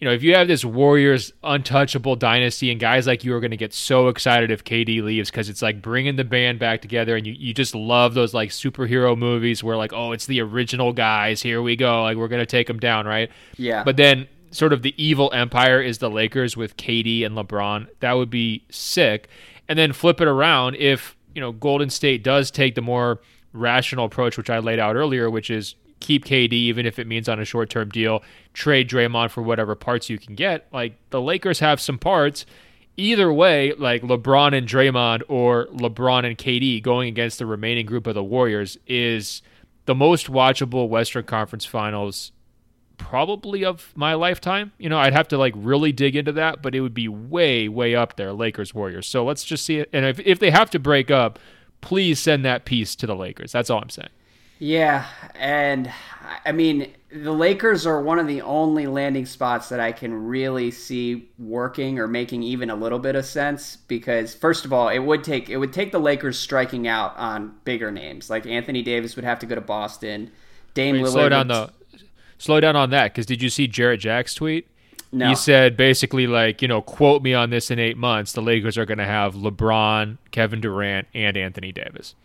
you know, if you have this Warriors untouchable dynasty and guys like you are going to get so excited if KD leaves because it's like bringing the band back together and you, you just love those like superhero movies where like, oh, it's the original guys. Here we go. Like, we're going to take them down, right? Yeah. But then sort of the evil empire is the Lakers with KD and LeBron. That would be sick. And then flip it around if, you know, Golden State does take the more rational approach, which I laid out earlier, which is keep KD even if it means on a short term deal, trade Draymond for whatever parts you can get. Like the Lakers have some parts. Either way, like LeBron and Draymond or LeBron and KD going against the remaining group of the Warriors is the most watchable Western Conference Finals probably of my lifetime. You know, I'd have to like really dig into that, but it would be way, way up there, Lakers Warriors. So let's just see it. And if, if they have to break up, please send that piece to the Lakers. That's all I'm saying. Yeah, and I mean the Lakers are one of the only landing spots that I can really see working or making even a little bit of sense because first of all, it would take it would take the Lakers striking out on bigger names like Anthony Davis would have to go to Boston. Dame Wait, Lillard. Slow down though. Slow down on that because did you see Jarrett Jack's tweet? No. He said basically like you know quote me on this in eight months. The Lakers are going to have LeBron, Kevin Durant, and Anthony Davis.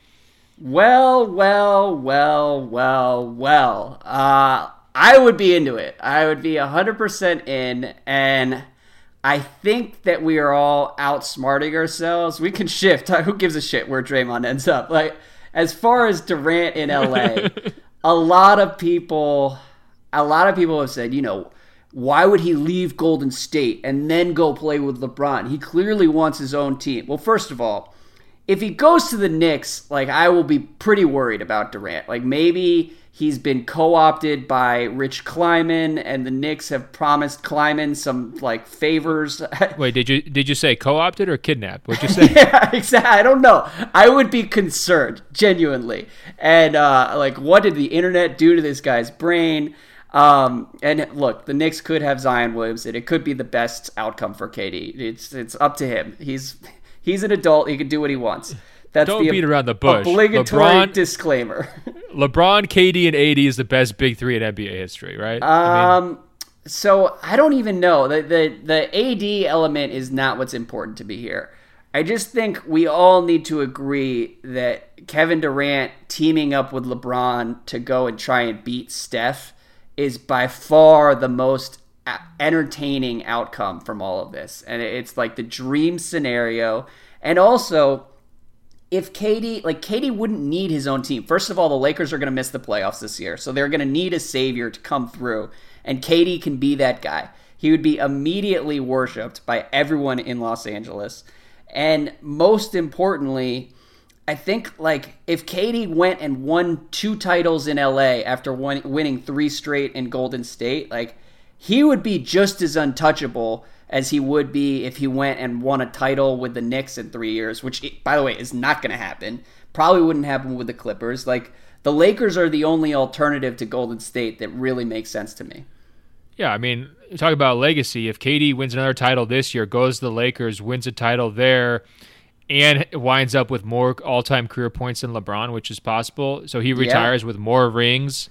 Well, well, well, well, well. Uh, I would be into it. I would be 100% in. And I think that we are all outsmarting ourselves. We can shift. Who gives a shit where Draymond ends up? Like, as far as Durant in LA, a lot of people, a lot of people have said, you know, why would he leave Golden State and then go play with LeBron? He clearly wants his own team. Well, first of all, if he goes to the Knicks, like I will be pretty worried about Durant. Like maybe he's been co-opted by Rich Kleiman, and the Knicks have promised Kleiman some like favors. Wait, did you did you say co-opted or kidnapped? What'd you say? yeah, exactly. I don't know. I would be concerned, genuinely. And uh, like, what did the internet do to this guy's brain? Um, and look, the Knicks could have Zion Williamson. It could be the best outcome for KD. It's it's up to him. He's He's an adult. He can do what he wants. That's Don't the beat around the bush. Obligatory LeBron, disclaimer. LeBron, KD, and AD is the best big three in NBA history, right? Um, I mean, so I don't even know the the the AD element is not what's important to me here. I just think we all need to agree that Kevin Durant teaming up with LeBron to go and try and beat Steph is by far the most entertaining outcome from all of this. And it's like the dream scenario. And also, if KD, like KD wouldn't need his own team. First of all, the Lakers are going to miss the playoffs this year. So they're going to need a savior to come through. And KD can be that guy. He would be immediately worshiped by everyone in Los Angeles. And most importantly, I think like if KD went and won two titles in LA after one, winning three straight in Golden State, like he would be just as untouchable as he would be if he went and won a title with the Knicks in three years, which, by the way, is not going to happen. Probably wouldn't happen with the Clippers. Like, the Lakers are the only alternative to Golden State that really makes sense to me. Yeah, I mean, talk about legacy. If KD wins another title this year, goes to the Lakers, wins a title there, and winds up with more all-time career points than LeBron, which is possible. So he retires yeah. with more rings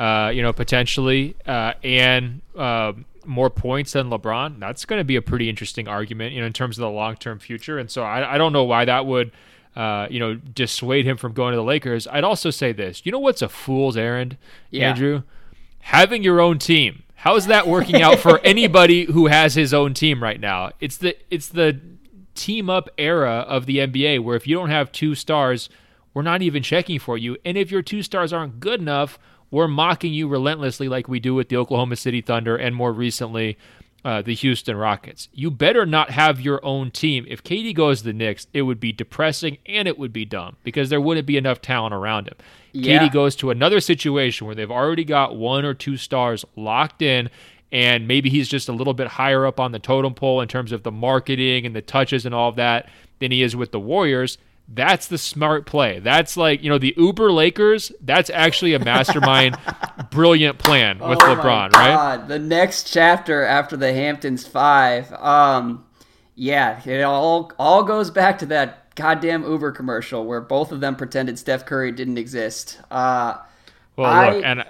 uh, you know, potentially, uh, and uh, more points than LeBron, that's going to be a pretty interesting argument, you know, in terms of the long term future. And so I, I, don't know why that would, uh, you know, dissuade him from going to the Lakers. I'd also say this: you know, what's a fool's errand, yeah. Andrew? Having your own team. How is that working out for anybody who has his own team right now? It's the it's the team up era of the NBA where if you don't have two stars, we're not even checking for you. And if your two stars aren't good enough, we're mocking you relentlessly like we do with the Oklahoma City Thunder and more recently uh, the Houston Rockets. You better not have your own team. If KD goes to the Knicks, it would be depressing and it would be dumb because there wouldn't be enough talent around him. Yeah. KD goes to another situation where they've already got one or two stars locked in and maybe he's just a little bit higher up on the totem pole in terms of the marketing and the touches and all of that than he is with the Warriors. That's the smart play. That's like, you know, the Uber Lakers, that's actually a mastermind, brilliant plan with oh LeBron, right? The next chapter after the Hamptons 5. Um yeah, it all all goes back to that goddamn Uber commercial where both of them pretended Steph Curry didn't exist. Uh well, I, look, and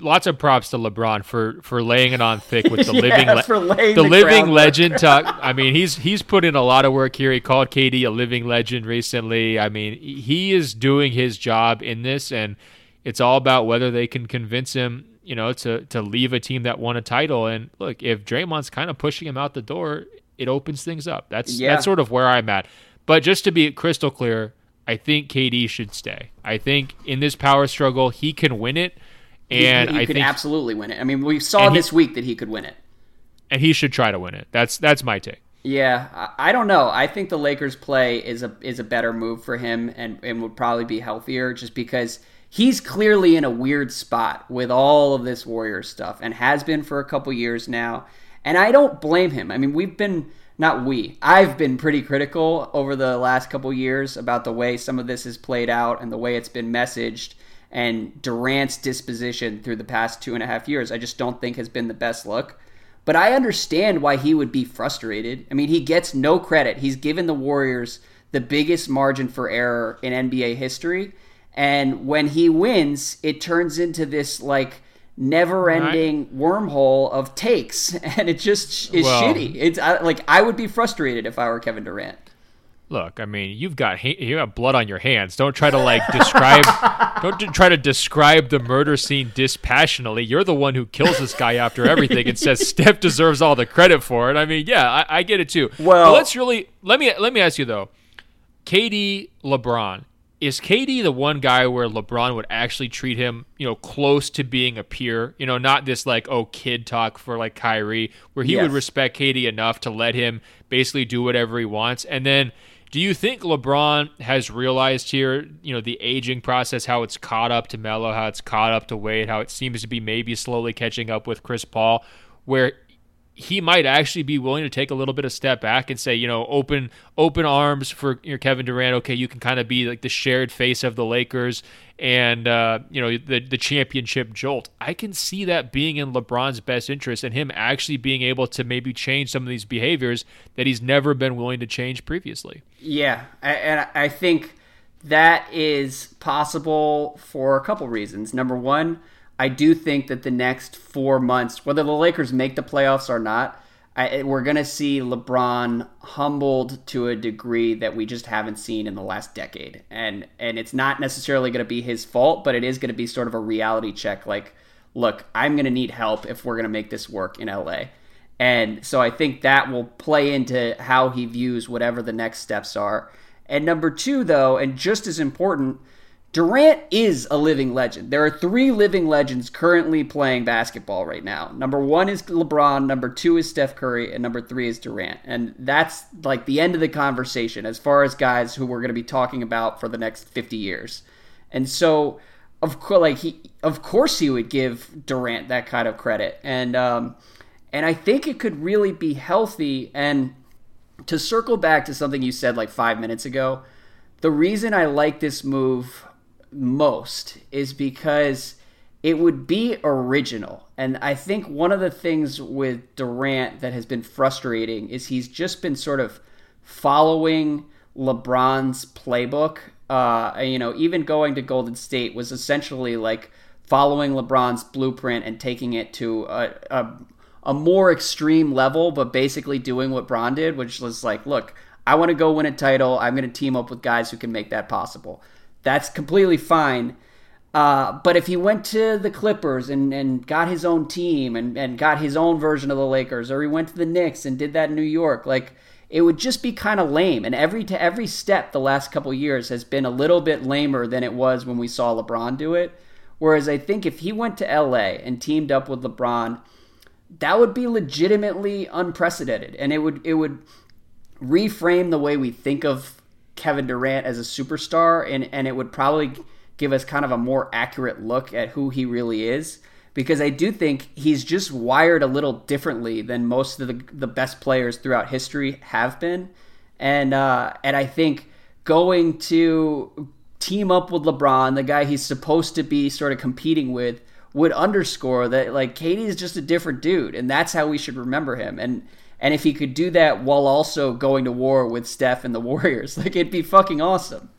lots of props to LeBron for for laying it on thick with the living le- the, the, living legend talk. I mean, he's he's put in a lot of work here. He called KD a living legend recently. I mean, he is doing his job in this, and it's all about whether they can convince him, you know, to to leave a team that won a title. And look, if Draymond's kind of pushing him out the door, it opens things up. That's yeah. that's sort of where I'm at. But just to be crystal clear, I think KD should stay. I think in this power struggle, he can win it and he, he I could think, absolutely win it. I mean, we saw this he, week that he could win it, and he should try to win it. That's that's my take. Yeah, I don't know. I think the Lakers play is a is a better move for him and, and would probably be healthier just because he's clearly in a weird spot with all of this Warriors stuff and has been for a couple years now. And I don't blame him. I mean, we've been not we. I've been pretty critical over the last couple years about the way some of this has played out and the way it's been messaged and Durant's disposition through the past two and a half years, I just don't think has been the best look. But I understand why he would be frustrated. I mean, he gets no credit. He's given the Warriors the biggest margin for error in NBA history. And when he wins, it turns into this like never ending right. wormhole of takes. And it just is well, shitty. It's I, like I would be frustrated if I were Kevin Durant. Look, I mean, you've got you got blood on your hands. Don't try to like describe. don't try to describe the murder scene dispassionately. You're the one who kills this guy after everything and says Steph deserves all the credit for it. I mean, yeah, I, I get it too. Well, but let's really let me let me ask you though, KD, LeBron. Is KD the one guy where LeBron would actually treat him, you know, close to being a peer? You know, not this like oh kid talk for like Kyrie, where he yes. would respect KD enough to let him basically do whatever he wants, and then do you think LeBron has realized here, you know, the aging process, how it's caught up to Melo, how it's caught up to Wade, how it seems to be maybe slowly catching up with Chris Paul, where he might actually be willing to take a little bit of step back and say, you know, open open arms for your Kevin Durant. Okay, you can kind of be like the shared face of the Lakers and uh, you know the the championship jolt. I can see that being in LeBron's best interest and him actually being able to maybe change some of these behaviors that he's never been willing to change previously. Yeah, and I think that is possible for a couple reasons. Number one I do think that the next four months, whether the Lakers make the playoffs or not, I, we're going to see LeBron humbled to a degree that we just haven't seen in the last decade. And and it's not necessarily going to be his fault, but it is going to be sort of a reality check like, look, I'm going to need help if we're going to make this work in LA. And so I think that will play into how he views whatever the next steps are. And number 2 though, and just as important, Durant is a living legend. There are three living legends currently playing basketball right now. Number one is LeBron, number two is Steph Curry, and number three is Durant. And that's like the end of the conversation as far as guys who we're going to be talking about for the next 50 years. And so, of course, like he, of course, he would give Durant that kind of credit. And um, and I think it could really be healthy. And to circle back to something you said like five minutes ago, the reason I like this move most is because it would be original. And I think one of the things with Durant that has been frustrating is he's just been sort of following LeBron's playbook. Uh, you know, even going to Golden State was essentially like following LeBron's blueprint and taking it to a, a, a more extreme level, but basically doing what Bron did, which was like, look, I want to go win a title. I'm going to team up with guys who can make that possible. That's completely fine. Uh, but if he went to the Clippers and, and got his own team and, and got his own version of the Lakers, or he went to the Knicks and did that in New York, like it would just be kind of lame. And every to every step the last couple years has been a little bit lamer than it was when we saw LeBron do it. Whereas I think if he went to LA and teamed up with LeBron, that would be legitimately unprecedented, and it would it would reframe the way we think of Kevin Durant as a superstar, and and it would probably give us kind of a more accurate look at who he really is. Because I do think he's just wired a little differently than most of the the best players throughout history have been, and uh, and I think going to team up with LeBron, the guy he's supposed to be sort of competing with, would underscore that like KD is just a different dude, and that's how we should remember him. And and if he could do that while also going to war with Steph and the Warriors, like it'd be fucking awesome.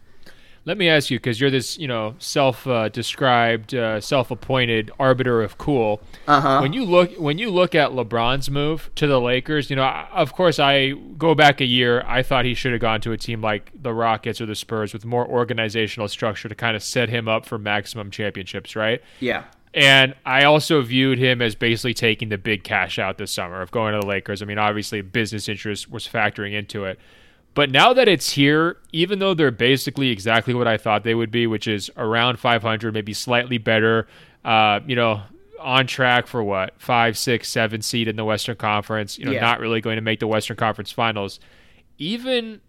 Let me ask you, because you're this, you know, self-described, uh, self-appointed arbiter of cool. Uh-huh. When you look, when you look at LeBron's move to the Lakers, you know, of course, I go back a year. I thought he should have gone to a team like the Rockets or the Spurs with more organizational structure to kind of set him up for maximum championships, right? Yeah. And I also viewed him as basically taking the big cash out this summer of going to the Lakers. I mean, obviously, business interest was factoring into it. But now that it's here, even though they're basically exactly what I thought they would be, which is around 500, maybe slightly better, uh, you know, on track for what five, six, seven seed in the Western Conference. You know, yeah. not really going to make the Western Conference Finals. Even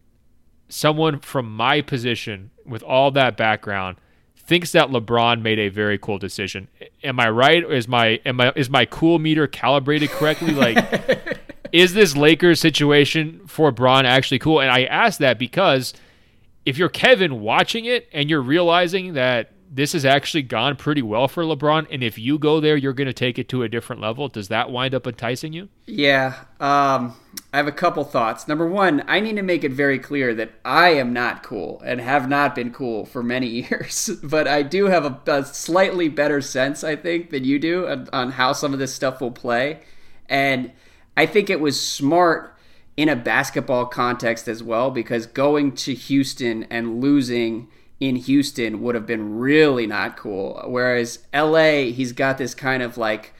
someone from my position with all that background thinks that LeBron made a very cool decision. Am I right? Is my am I is my cool meter calibrated correctly? Like is this Lakers situation for Bron actually cool? And I ask that because if you're Kevin watching it and you're realizing that this has actually gone pretty well for LeBron, and if you go there, you're going to take it to a different level. Does that wind up enticing you? Yeah, um, I have a couple thoughts. Number one, I need to make it very clear that I am not cool and have not been cool for many years, but I do have a, a slightly better sense, I think, than you do on, on how some of this stuff will play, and I think it was smart in a basketball context as well because going to Houston and losing in Houston would have been really not cool. Whereas LA, he's got this kind of like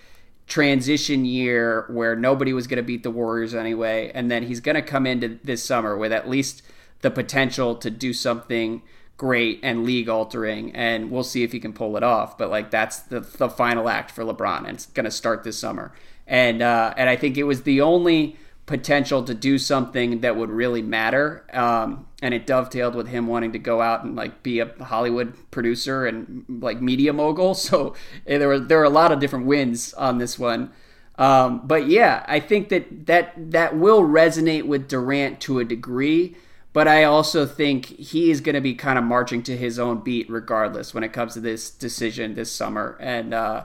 transition year where nobody was going to beat the Warriors anyway. And then he's going to come into this summer with at least the potential to do something great and league altering. And we'll see if he can pull it off. But like that's the, the final act for LeBron. And it's going to start this summer and uh, and I think it was the only potential to do something that would really matter. Um, and it dovetailed with him wanting to go out and like be a Hollywood producer and like media mogul. So eh, there were there were a lot of different wins on this one. Um, but yeah, I think that that that will resonate with Durant to a degree. But I also think he is going to be kind of marching to his own beat regardless when it comes to this decision this summer. And uh,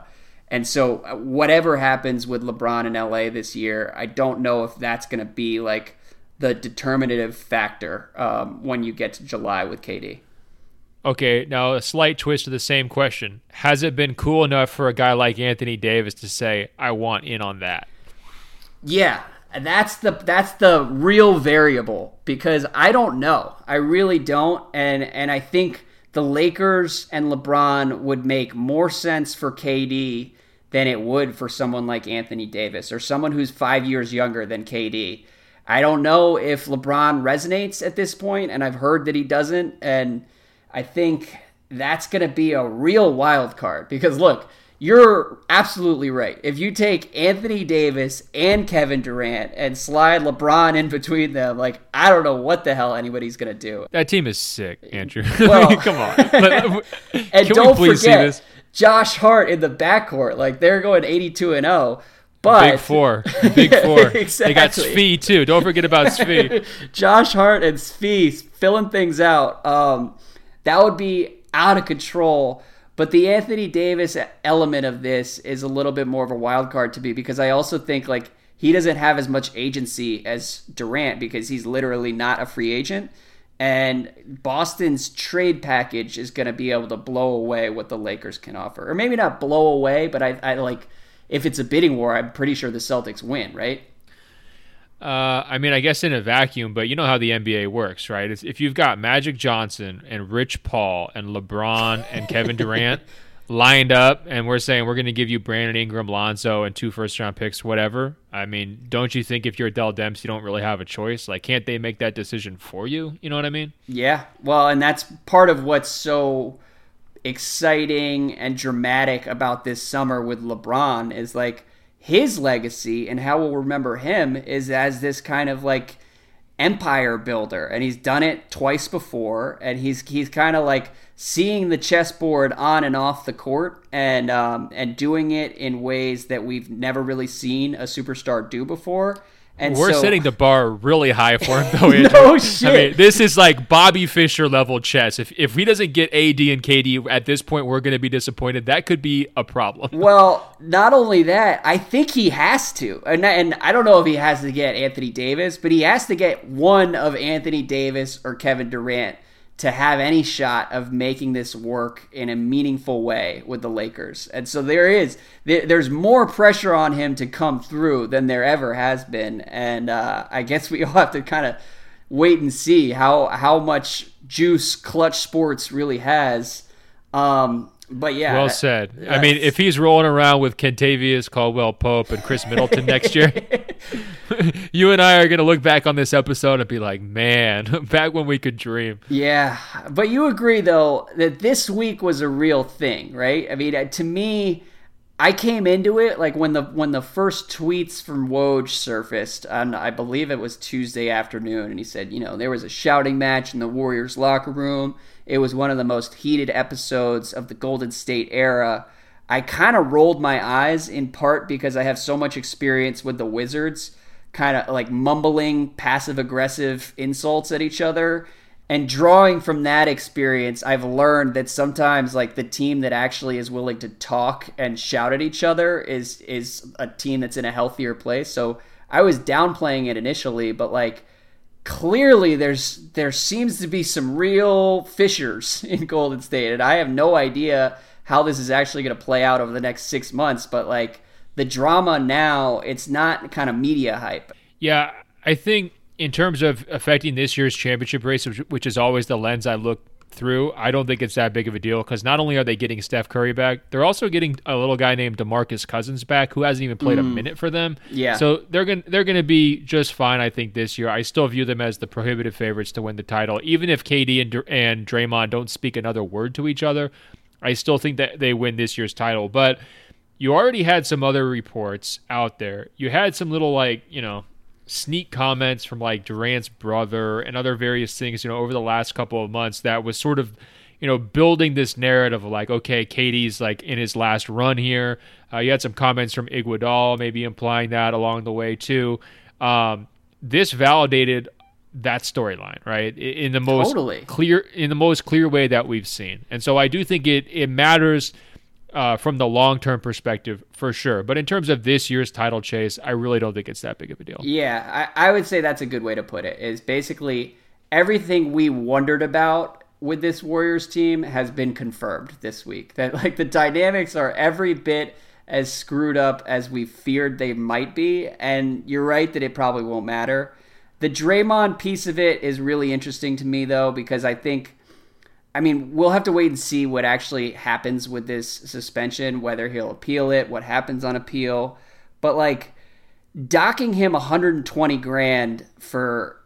and so, uh, whatever happens with LeBron in LA this year, I don't know if that's going to be like the determinative factor um, when you get to July with KD. Okay, now a slight twist to the same question. Has it been cool enough for a guy like Anthony Davis to say, "I want in on that"? Yeah, that's the that's the real variable because I don't know. I really don't and and I think the Lakers and LeBron would make more sense for KD than it would for someone like Anthony Davis or someone who's five years younger than KD. I don't know if LeBron resonates at this point, and I've heard that he doesn't. And I think that's going to be a real wild card because look, you're absolutely right. If you take Anthony Davis and Kevin Durant and slide LeBron in between them, like I don't know what the hell anybody's gonna do. That team is sick, Andrew. Well, come on. and don't forget, Josh Hart in the backcourt. Like they're going 82 and 0. But Big Four, Big Four. exactly. They got Svi too. Don't forget about Svi. Josh Hart and Svi filling things out. Um, that would be out of control. But the Anthony Davis element of this is a little bit more of a wild card to me because I also think like he doesn't have as much agency as Durant because he's literally not a free agent and Boston's trade package is going to be able to blow away what the Lakers can offer, or maybe not blow away, but I, I like if it's a bidding war, I'm pretty sure the Celtics win, right? Uh, I mean, I guess in a vacuum, but you know how the NBA works, right? It's, if you've got Magic Johnson and Rich Paul and LeBron and Kevin Durant, lined up and we're saying we're going to give you Brandon Ingram, Lonzo, and two first round picks, whatever. I mean, don't you think if you're Dell Demps, you don't really have a choice? Like, can't they make that decision for you? You know what I mean? Yeah. Well, and that's part of what's so exciting and dramatic about this summer with LeBron is like his legacy and how we'll remember him is as this kind of like empire builder and he's done it twice before and he's he's kind of like seeing the chessboard on and off the court and um, and doing it in ways that we've never really seen a superstar do before and we're so, setting the bar really high for him, though. no shit. I mean, this is like Bobby Fischer level chess. If if he doesn't get AD and KD at this point, we're going to be disappointed. That could be a problem. Well, not only that, I think he has to, and and I don't know if he has to get Anthony Davis, but he has to get one of Anthony Davis or Kevin Durant to have any shot of making this work in a meaningful way with the Lakers. And so there is there's more pressure on him to come through than there ever has been. And uh, I guess we all have to kind of wait and see how how much juice Clutch Sports really has. Um, but yeah, well said. I mean, if he's rolling around with Kentavious Caldwell Pope and Khris Middleton next year, you and I are gonna look back on this episode and be like, "Man, back when we could dream." Yeah, but you agree though that this week was a real thing, right? I mean, uh, to me, I came into it like when the when the first tweets from Woj surfaced on I believe it was Tuesday afternoon, and he said, you know, there was a shouting match in the Warriors locker room. It was one of the most heated episodes of the Golden State era. I kind of rolled my eyes in part because I have so much experience with the Wizards, kind of like mumbling passive aggressive insults at each other. And drawing from that experience, I've learned that sometimes like the team that actually is willing to talk and shout at each other is is a team that's in a healthier place. So I was downplaying it initially, but like clearly there's there seems to be some real fissures in Golden State, and I have no idea how this is actually going to play out over the next six months. But like the drama now, it's not kind of media hype. Yeah, I think in terms of affecting this year's championship race, which, which is always the lens I look through, I don't think it's that big of a deal because not only are they getting Steph Curry back, they're also getting a little guy named DeMarcus Cousins back who hasn't even played mm. a minute for them. Yeah. So they're gonna they're going to be just fine I think this year. I still view them as the prohibitive favorites to win the title even if KD and and Draymond don't speak another word to each other. I still think that they win this year's title, but you already had some other reports out there. You had some little like, you know, sneak comments from like Durant's brother and other various things, you know, over the last couple of months that was sort of, you know, building this narrative of like, okay, KD's like in his last run here. Uh, you had some comments from Iguodala maybe implying that along the way too. Um, this validated that storyline, right? In the most totally. clear, in the most clear way that we've seen, and so I do think it it matters uh, from the long term perspective for sure. But in terms of this year's title chase, I really don't think it's that big of a deal. Yeah, I, I would say that's a good way to put it. Is basically everything we wondered about with this Warriors team has been confirmed this week. That like the dynamics are every bit as screwed up as we feared they might be, and you're right that it probably won't matter. The Draymond piece of it is really interesting to me though because I think I mean, we'll have to wait and see what actually happens with this suspension, whether he'll appeal it, what happens on appeal. But like docking him 120 grand for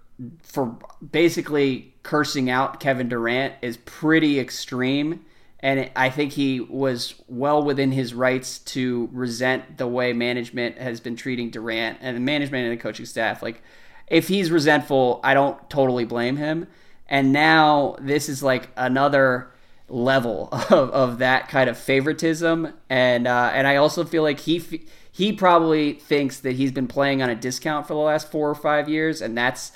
for basically cursing out Kevin Durant is pretty extreme. And I think he was well within his rights to resent the way management has been treating Durant and the management and the coaching staff. Like, if he's resentful, I don't totally blame him and now this is like another level of, of that kind of favoritism and uh, and I also feel like he he probably thinks that he's been playing on a discount for the last four or five years and that's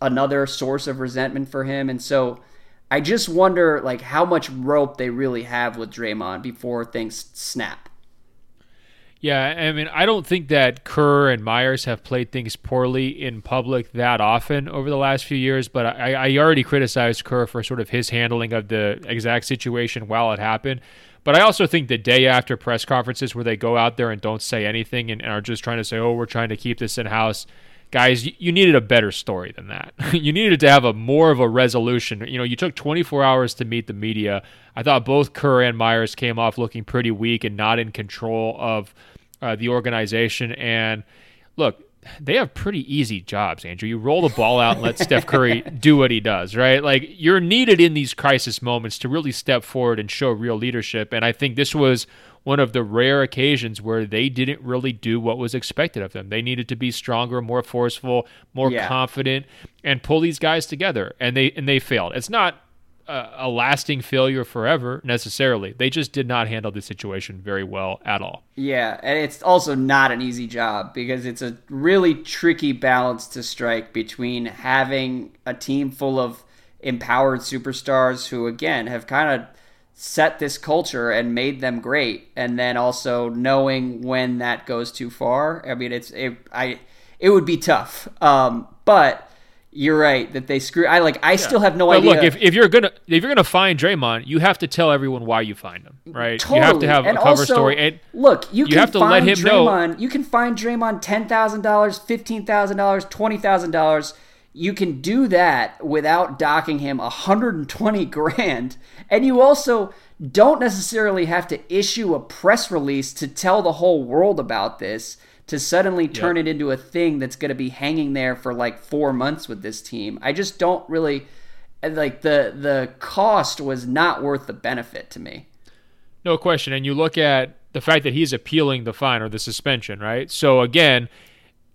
another source of resentment for him and so I just wonder like how much rope they really have with Draymond before things snap. Yeah, I mean, I don't think that Kerr and Myers have played things poorly in public that often over the last few years, but I, I already criticized Kerr for sort of his handling of the exact situation while it happened. But I also think the day after press conferences where they go out there and don't say anything and, and are just trying to say, oh, we're trying to keep this in house, guys, you, you needed a better story than that. you needed to have a more of a resolution. You know, you took 24 hours to meet the media. I thought both Kerr and Myers came off looking pretty weak and not in control of uh, the organization. And look, they have pretty easy jobs, Andrew. You roll the ball out and let Steph Curry do what he does, right? Like you're needed in these crisis moments to really step forward and show real leadership. And I think this was one of the rare occasions where they didn't really do what was expected of them. They needed to be stronger, more forceful, more yeah. confident, and pull these guys together. And they and they failed. It's not a, lasting failure forever necessarily. They just did not handle the situation very well at all. Yeah, and it's also not an easy job because it's a really tricky balance to strike between having a team full of empowered superstars who again have kind of set this culture and made them great and then also knowing when that goes too far. I mean, it's it, I it would be tough. Um, but you're right that they screw. I like. I yeah. still have no but idea. Look, if, if you're gonna if you're gonna find Draymond, you have to tell everyone why you find him, right? Totally. You have to have and a cover also, story. And look, you, you have to let him Draymond, know. You can find Draymond ten thousand dollars, fifteen thousand dollars, twenty thousand dollars. You can do that without docking him 120 grand, and you also don't necessarily have to issue a press release to tell the whole world about this to suddenly turn yep. it into a thing that's going to be hanging there for like four months with this team. I just don't really like the the cost was not worth the benefit to me. No question. And you look at the fact that he's appealing the fine or the suspension, right? So again,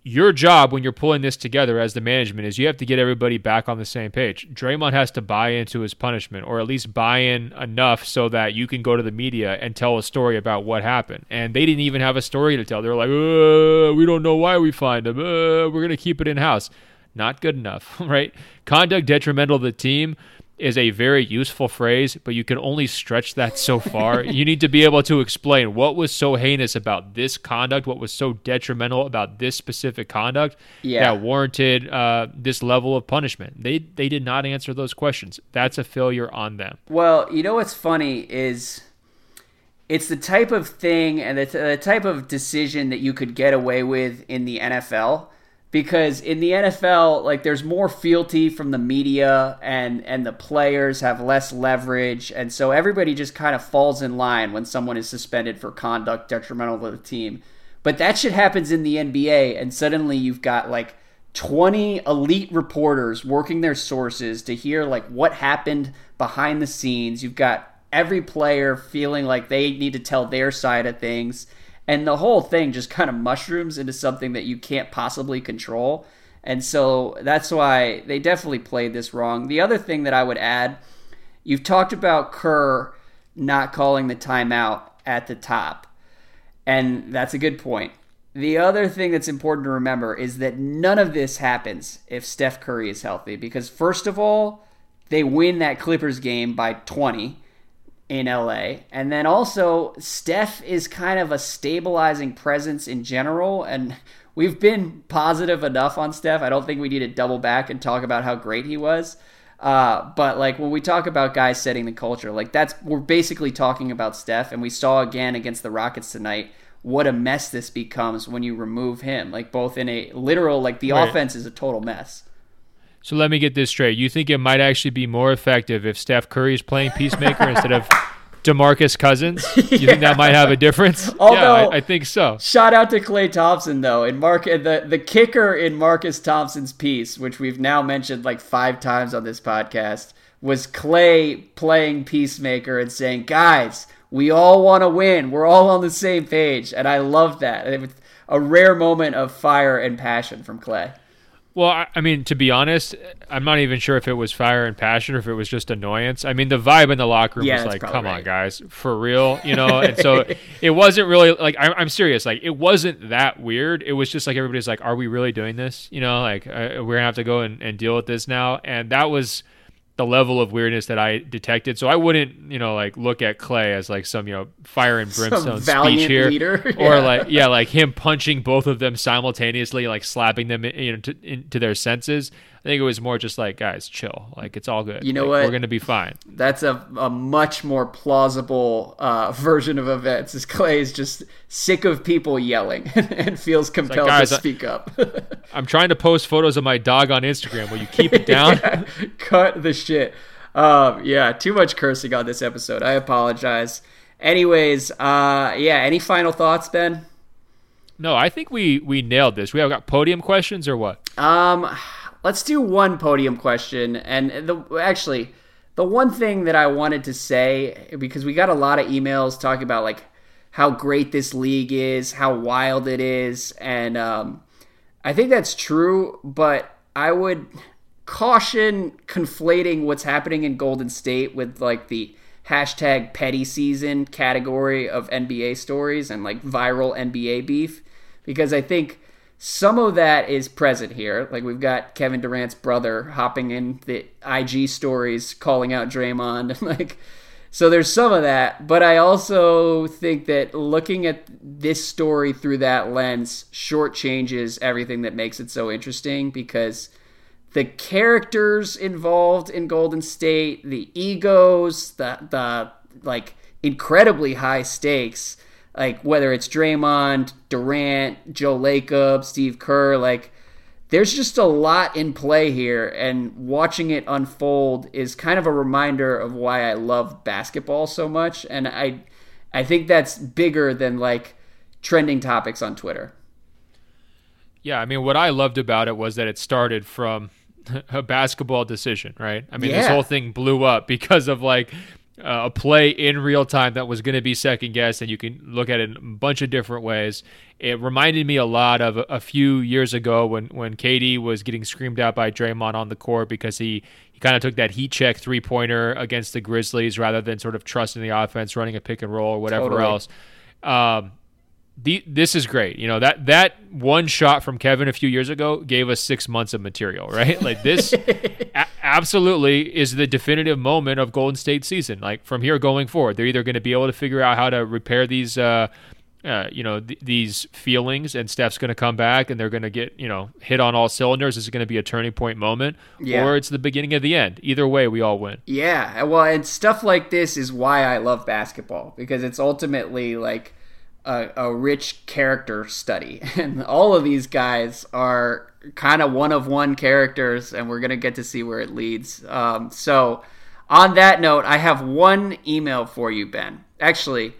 your job when you're pulling this together as the management is you have to get everybody back on the same page. Draymond has to buy into his punishment or at least buy in enough so that you can go to the media and tell a story about what happened. And they didn't even have a story to tell. They were like, uh, we don't know why we find him. Uh, we're going to keep it in house. Not good enough, right? Conduct detrimental to the team is a very useful phrase, but you can only stretch that so far. you need to be able to explain what was so heinous about this conduct, what was so detrimental about this specific conduct yeah. that warranted uh, this level of punishment. They they did not answer those questions. That's a failure on them. Well, you know what's funny is it's the type of thing and the, t- the type of decision that you could get away with in the NFL because in the NFL, like there's more fealty from the media and and the players have less leverage, and so everybody just kind of falls in line when someone is suspended for conduct detrimental to the team. But that shit happens in the NBA, and suddenly you've got like 20 elite reporters working their sources to hear like what happened behind the scenes. You've got every player feeling like they need to tell their side of things and the whole thing just kind of mushrooms into something that you can't possibly control. And so that's why they definitely played this wrong. The other thing that I would add, you've talked about Kerr not calling the timeout at the top. And that's a good point. The other thing that's important to remember is that none of this happens if Steph Curry is healthy because first of all, they win that Clippers game by 20 in LA. And then also, Steph is kind of a stabilizing presence in general. And we've been positive enough on Steph. I don't think we need to double back and talk about how great he was. Uh, but like when we talk about guys setting the culture, like that's we're basically talking about Steph, and we saw again against the Rockets tonight what a mess this becomes when you remove him. Like both in a literal, like the right. offense is a total mess. So let me get this straight. You think it might actually be more effective if Steph Curry is playing peacemaker instead of DeMarcus Cousins? You yeah. think that might have a difference? Although, yeah, I, I, think so. Shout out to Klay Thompson though, and Mark the the kicker in Marcus Thompson's piece, which we've now mentioned like five times on this podcast, was Clay playing peacemaker and saying, "Guys, we all want to win. We're all on the same page," and I love that. It was a rare moment of fire and passion from Klay. Well, I mean, to be honest, I'm not even sure if it was fire and passion or if it was just annoyance. I mean, the vibe in the locker room yeah, was like, "Come right. on, guys, for real," you know. and so it wasn't really like I'm, I'm, serious. Like it wasn't that weird. It was just like everybody's like, "Are we really doing this?" You know, like uh, we're gonna have to go and, and deal with this now. And that was the level of weirdness that I detected. So I wouldn't, you know, like look at Klay as like some, you know, fire and brimstone speech here, leader. or like yeah, like him punching both of them simultaneously, like slapping them, you know, to, into their senses. Think it was more just like, guys, chill. Like it's all good. You know Like, what? We're gonna be fine. That's a, a much more plausible uh, version of events. Is Klay is just sick of people yelling and feels compelled guys, to I- speak up. I'm trying to post photos of my dog on Instagram. Will you keep it down? Cut the shit. Um, yeah, too much cursing on this episode. I apologize. Anyways, uh, yeah. Any final thoughts, Ben? No, I think we we nailed this. We have got podium questions or what? Um, let's do one podium question, and the actually the one thing that I wanted to say because we got a lot of emails talking about like how great this league is, how wild it is, and um, I think that's true, but I would caution conflating what's happening in Golden State with like the hashtag petty season category of NBA stories and like viral NBA beef because I think some of that is present here. Like we've got Kevin Durant's brother hopping in the IG stories calling out Draymond like so there's some of that, but I also think that looking at this story through that lens shortchanges everything that makes it so interesting because the characters involved in Golden State, the egos, the the like incredibly high stakes, like whether it's Draymond, Durant, Joe Lacob, Steve Kerr, like there's just a lot in play here and watching it unfold is kind of a reminder of why I love basketball so much and I I think that's bigger than like trending topics on Twitter. Yeah, I mean, what I loved about it was that it started from a basketball decision, right? I mean, this whole thing blew up because of like uh, a play in real time that was going to be second guessed, and you can look at it in a bunch of different ways. It reminded me a lot of a, a few years ago when when KD was getting screamed out by Draymond on the court because he he kind of took that heat check three pointer against the Grizzlies rather than sort of trusting the offense, running a pick and roll or whatever Totally. else. Um, the, this is great. You know that that one shot from Kevin a few years ago gave us six months of material, right? Like this, a- absolutely is the definitive moment of Golden State season. Like from here going forward, they're either going to be able to figure out how to repair these, uh, uh, you know, th- these feelings, and Steph's going to come back, and they're going to get you know hit on all cylinders. This is going to be a turning point moment, Yeah. or it's the beginning of the end. Either way, we all win. Yeah, well, and stuff like this is why I love basketball because it's ultimately like a, a rich character study, and all of these guys are kind of one of one characters, and we're gonna get to see where it leads. Um, so, on that note, I have one email for you, Ben. Actually,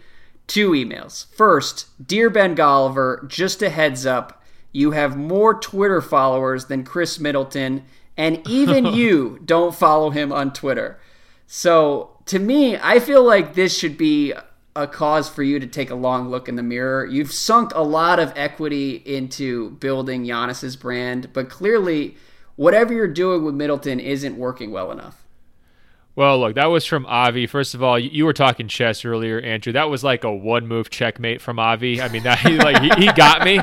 two emails. First, dear Ben Golliver, just a heads up, you have more Twitter followers than Khris Middleton, and even you don't follow him on Twitter. So to me, I feel like this should be a cause for you to take a long look in the mirror. You've sunk a lot of equity into building Giannis's brand, but clearly, whatever you're doing with Middleton isn't working well enough. Well, look, that was from Avi. First of all, you- were talking chess earlier, Andrew. That was like a one-move checkmate from Avi. I mean, that he, like he, he got me,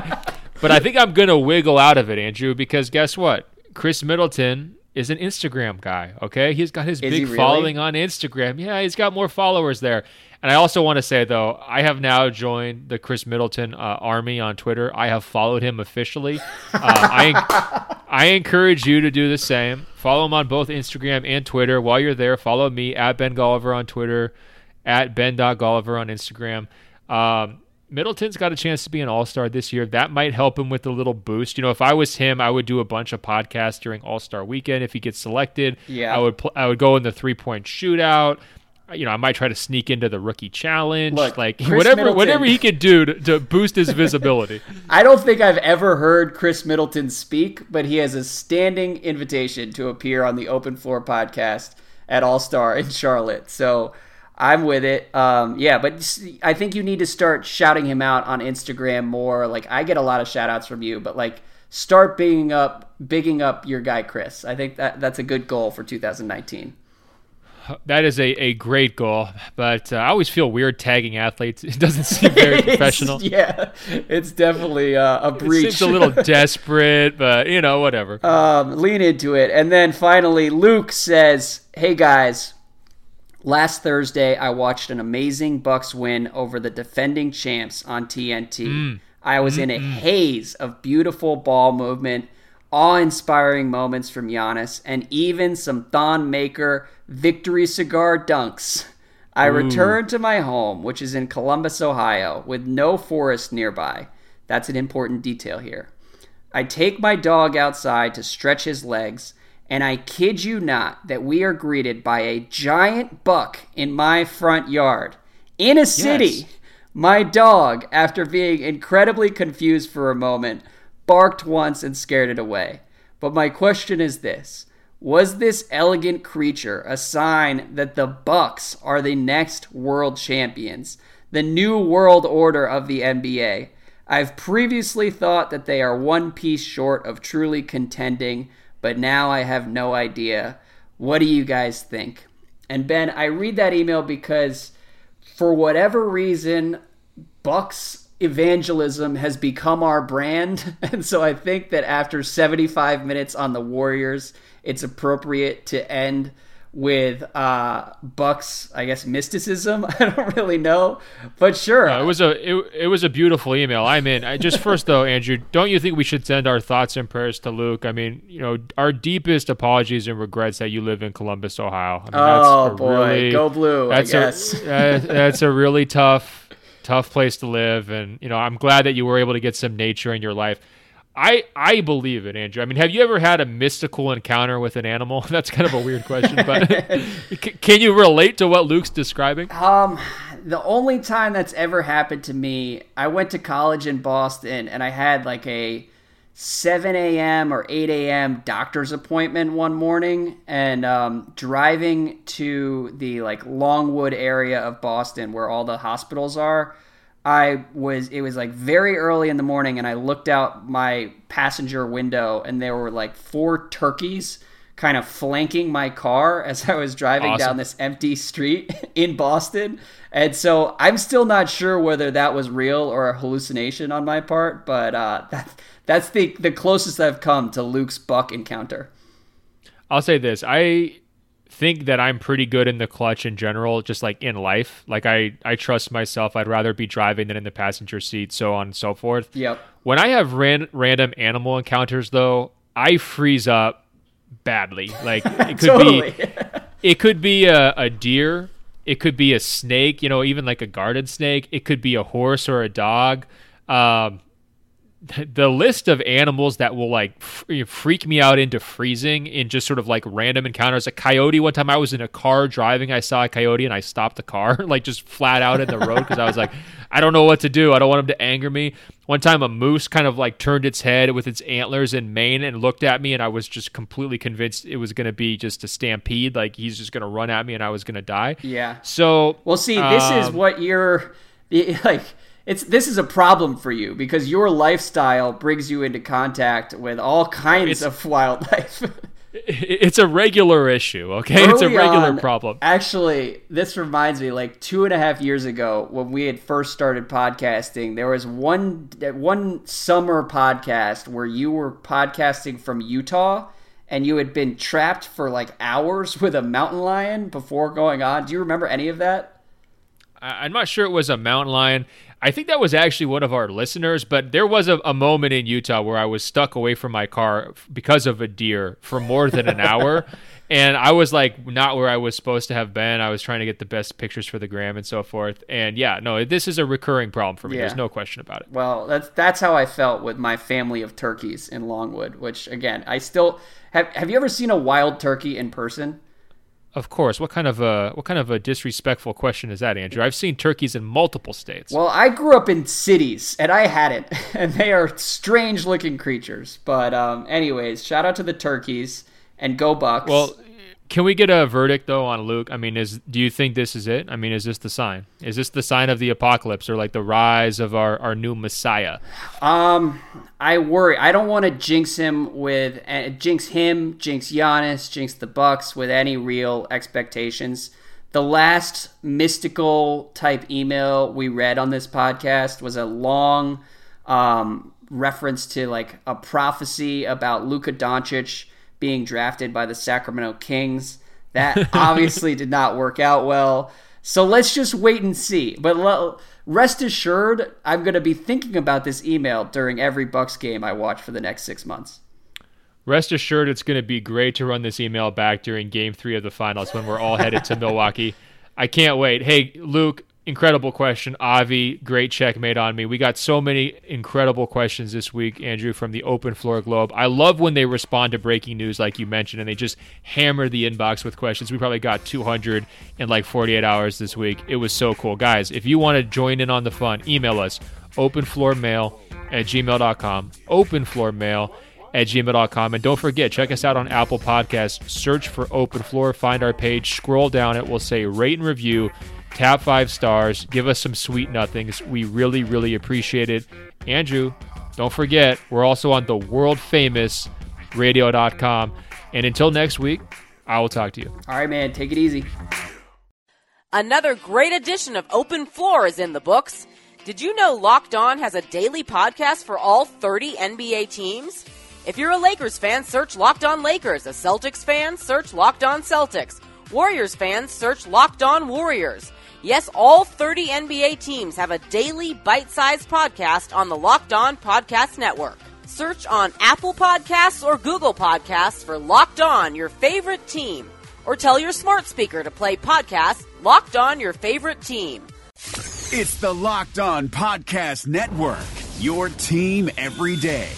but I think I'm gonna wiggle out of it, Andrew, because guess what? Khris Middleton is an Instagram guy. Okay, he's got his Is big really? following on Instagram. Yeah, he's got more followers there. And I also want to say though, I have now joined the Khris Middleton uh, army on Twitter. I have followed him officially. Uh, I I encourage you to do the same. Follow him on both Instagram and Twitter. While you're there, follow me at Ben Golliver on Twitter, at Ben.Golliver on Instagram. Um, Middleton's got a chance to be an all star this year. That might help him with a little boost. You know, if I was him, I would do a bunch of podcasts during All Star weekend. If he gets selected, Yeah. I would pl- I would go in the three point shootout. You know, I might try to sneak into the rookie challenge. Look, like Khris whatever Middleton- whatever he could do to, to boost his visibility. I don't think I've ever heard Khris Middleton speak, but he has a standing invitation to appear on the Open Floor podcast at All Star in Charlotte. So I'm with it. Um, yeah, but I think you need to start shouting him out on Instagram more. Like I get a lot of shout outs from you, but like start bigging up bigging up your guy Khris. I think that that's a good goal for 2019. That is a, a great goal, but uh, I always feel weird tagging athletes. It doesn't seem very professional. It's- yeah, it's definitely uh, a It breach. seems a little desperate, but you know, whatever. um, lean into it. And then finally, Luke says, "Hey guys, last Thursday I watched an amazing Bucks win over the defending champs on TNT. Mm. I was in a mm-hmm. haze of beautiful ball movement, awe-inspiring moments from Giannis, and even some Thon Maker victory cigar dunks. I return to my home, which is in Columbus, Ohio, with no forest nearby. That's an important detail here. I take my dog outside to stretch his legs, and I kid you not that we are greeted by a giant buck in my front yard. In a city, Yes. my dog, after being incredibly confused for a moment, barked once and scared it away. But my question is this Was this elegant creature a sign that the Bucks are the next world champions, the new world order of the NBA? I've previously thought that they are one piece short of truly contending, but now I have no idea. What do you guys think? And Ben, I read that email because for whatever reason, Bucks evangelism has become our brand. And so I think that after 75 minutes on the Warriors, it's appropriate to end with uh Bucks, I guess mysticism. I don't really know. But sure. It was a it, it was a beautiful email. I'm in. I just first though, Andrew, don't you think we should send our thoughts and prayers to Luke? I mean, you know, our deepest apologies and regrets that you live in Columbus, Ohio. I mean, oh boy, really- go blue, I That's guess. a uh, that's a really tough tough place to live, and you know, I'm glad that you were able to get some nature in your life. I I believe it, Andrew. I mean, have you ever had a mystical encounter with an animal? That's kind of a weird question, but can you relate to what Luke's describing? Um, the only time that's ever happened to me, I went to college in Boston and I had like a 7 a.m. or 8 a.m. doctor's appointment one morning, and um, driving to the like Longwood area of Boston where all the hospitals are. I was it was like very early in the morning and I looked out my passenger window and there were like four turkeys kind of flanking my car as I was driving Awesome. down this empty street in Boston. And so I'm still not sure whether that was real or a hallucination on my part, but uh, that, that's the, the closest I've come to Luke's buck encounter. I'll say this. I think that I'm pretty good in the clutch in general, just like in life. Like I, I trust myself. I'd rather be driving than in the passenger seat, so on and so forth. Yep. When I have ran, random animal encounters, though, I freeze up badly. Like it could Totally. be, it could be a, a deer. It could be a snake. You know, even like a garden snake. It could be a horse or a dog. Um, the list of animals that will like f- freak me out into freezing in just sort of like random encounters. A coyote. One time I was in a car driving, I saw a coyote and I stopped the car, like just flat out in the road because I was like, I don't know what to do. I don't want him to anger me. One time a moose kind of like turned its head with its antlers and mane and looked at me, and I was just completely convinced it was going to be just a stampede. Like he's just going to run at me and I was going to die. Yeah. So Well, see, this is um, what you're like. It's this is a problem for you because your lifestyle brings you into contact with all kinds It's- of wildlife. It's a regular issue, okay? it's a regular on- problem. Actually, this reminds me, like two and a half years ago, when we had first started podcasting, there was one one summer podcast where you were podcasting from Utah, and you had been trapped for like hours with a mountain lion before going on. Do you remember any of that? I'm not sure it was a mountain lion. I think that was actually one of our listeners, but there was a, a moment in Utah where I was stuck away from my car because of a deer for more than an hour. And I was like not where I was supposed to have been. I was trying to get the best pictures for the gram and so forth. And yeah, no, this is a recurring problem for me. Yeah. There's no question about it. Well, that's that's how I felt with my family of turkeys in Longwood. Which again, I still have. Have you ever seen a wild turkey in person? Of course. What kind of a what kind of a disrespectful question is that, Andrew? I've seen turkeys in multiple states. Well, I grew up in cities, and I hadn't, and they are strange-looking creatures. But um, anyways, shout out to the turkeys and go Bucks. Well, can we get a verdict though on Luke? I mean, is do you think this is it? I mean, is this the sign? Is this the sign of the apocalypse or like the rise of our, our new Messiah? Um, I worry. I don't want to jinx him with uh, jinx him, jinx Giannis, jinx the Bucks with any real expectations. The last mystical type email we read on this podcast was a long um, reference to like a prophecy about Luka Doncic being drafted by the Sacramento Kings. That obviously did not work out well. So let's just wait and see. But l- rest assured, I'm going to be thinking about this email during every Bucks game I watch for the next six months. Rest assured, it's going to be great to run this email back during game three of the finals when we're all headed to Milwaukee. I can't wait. Hey, Luke, incredible question. Avi, great checkmate on me. We got so many incredible questions this week, Andrew, from the Open Floor Globe. I love when they respond to breaking news, like you mentioned, and they just hammer the inbox with questions. We probably got 200 in like 48 hours this week. It was so cool. Guys, if you want to join in on the fun, email us openfloormail at gmail.com. Openfloormail at gmail.com. And don't forget, check us out on Apple Podcasts. Search for Open Floor, find our page, scroll down. It will say rate and review, tap five stars, give us some sweet nothings. We really, really appreciate it. Andrew, don't forget, we're also on the world famous radio.com. And until next week, I will talk to you. All right, man. Take it easy. Another great edition of Open Floor is in the books. Did you know Locked On has a daily podcast for all 30 NBA teams? If you're a Lakers fan, search Locked On Lakers. A Celtics fan, search Locked On Celtics. Warriors fans, search Locked On Warriors. Yes, all 30 NBA teams have a daily bite-sized podcast on the Locked On Podcast Network. Search on Apple Podcasts or Google Podcasts for Locked On, your favorite team. Or tell your smart speaker to play podcast Locked On, your favorite team. It's the Locked On Podcast Network, your team every day.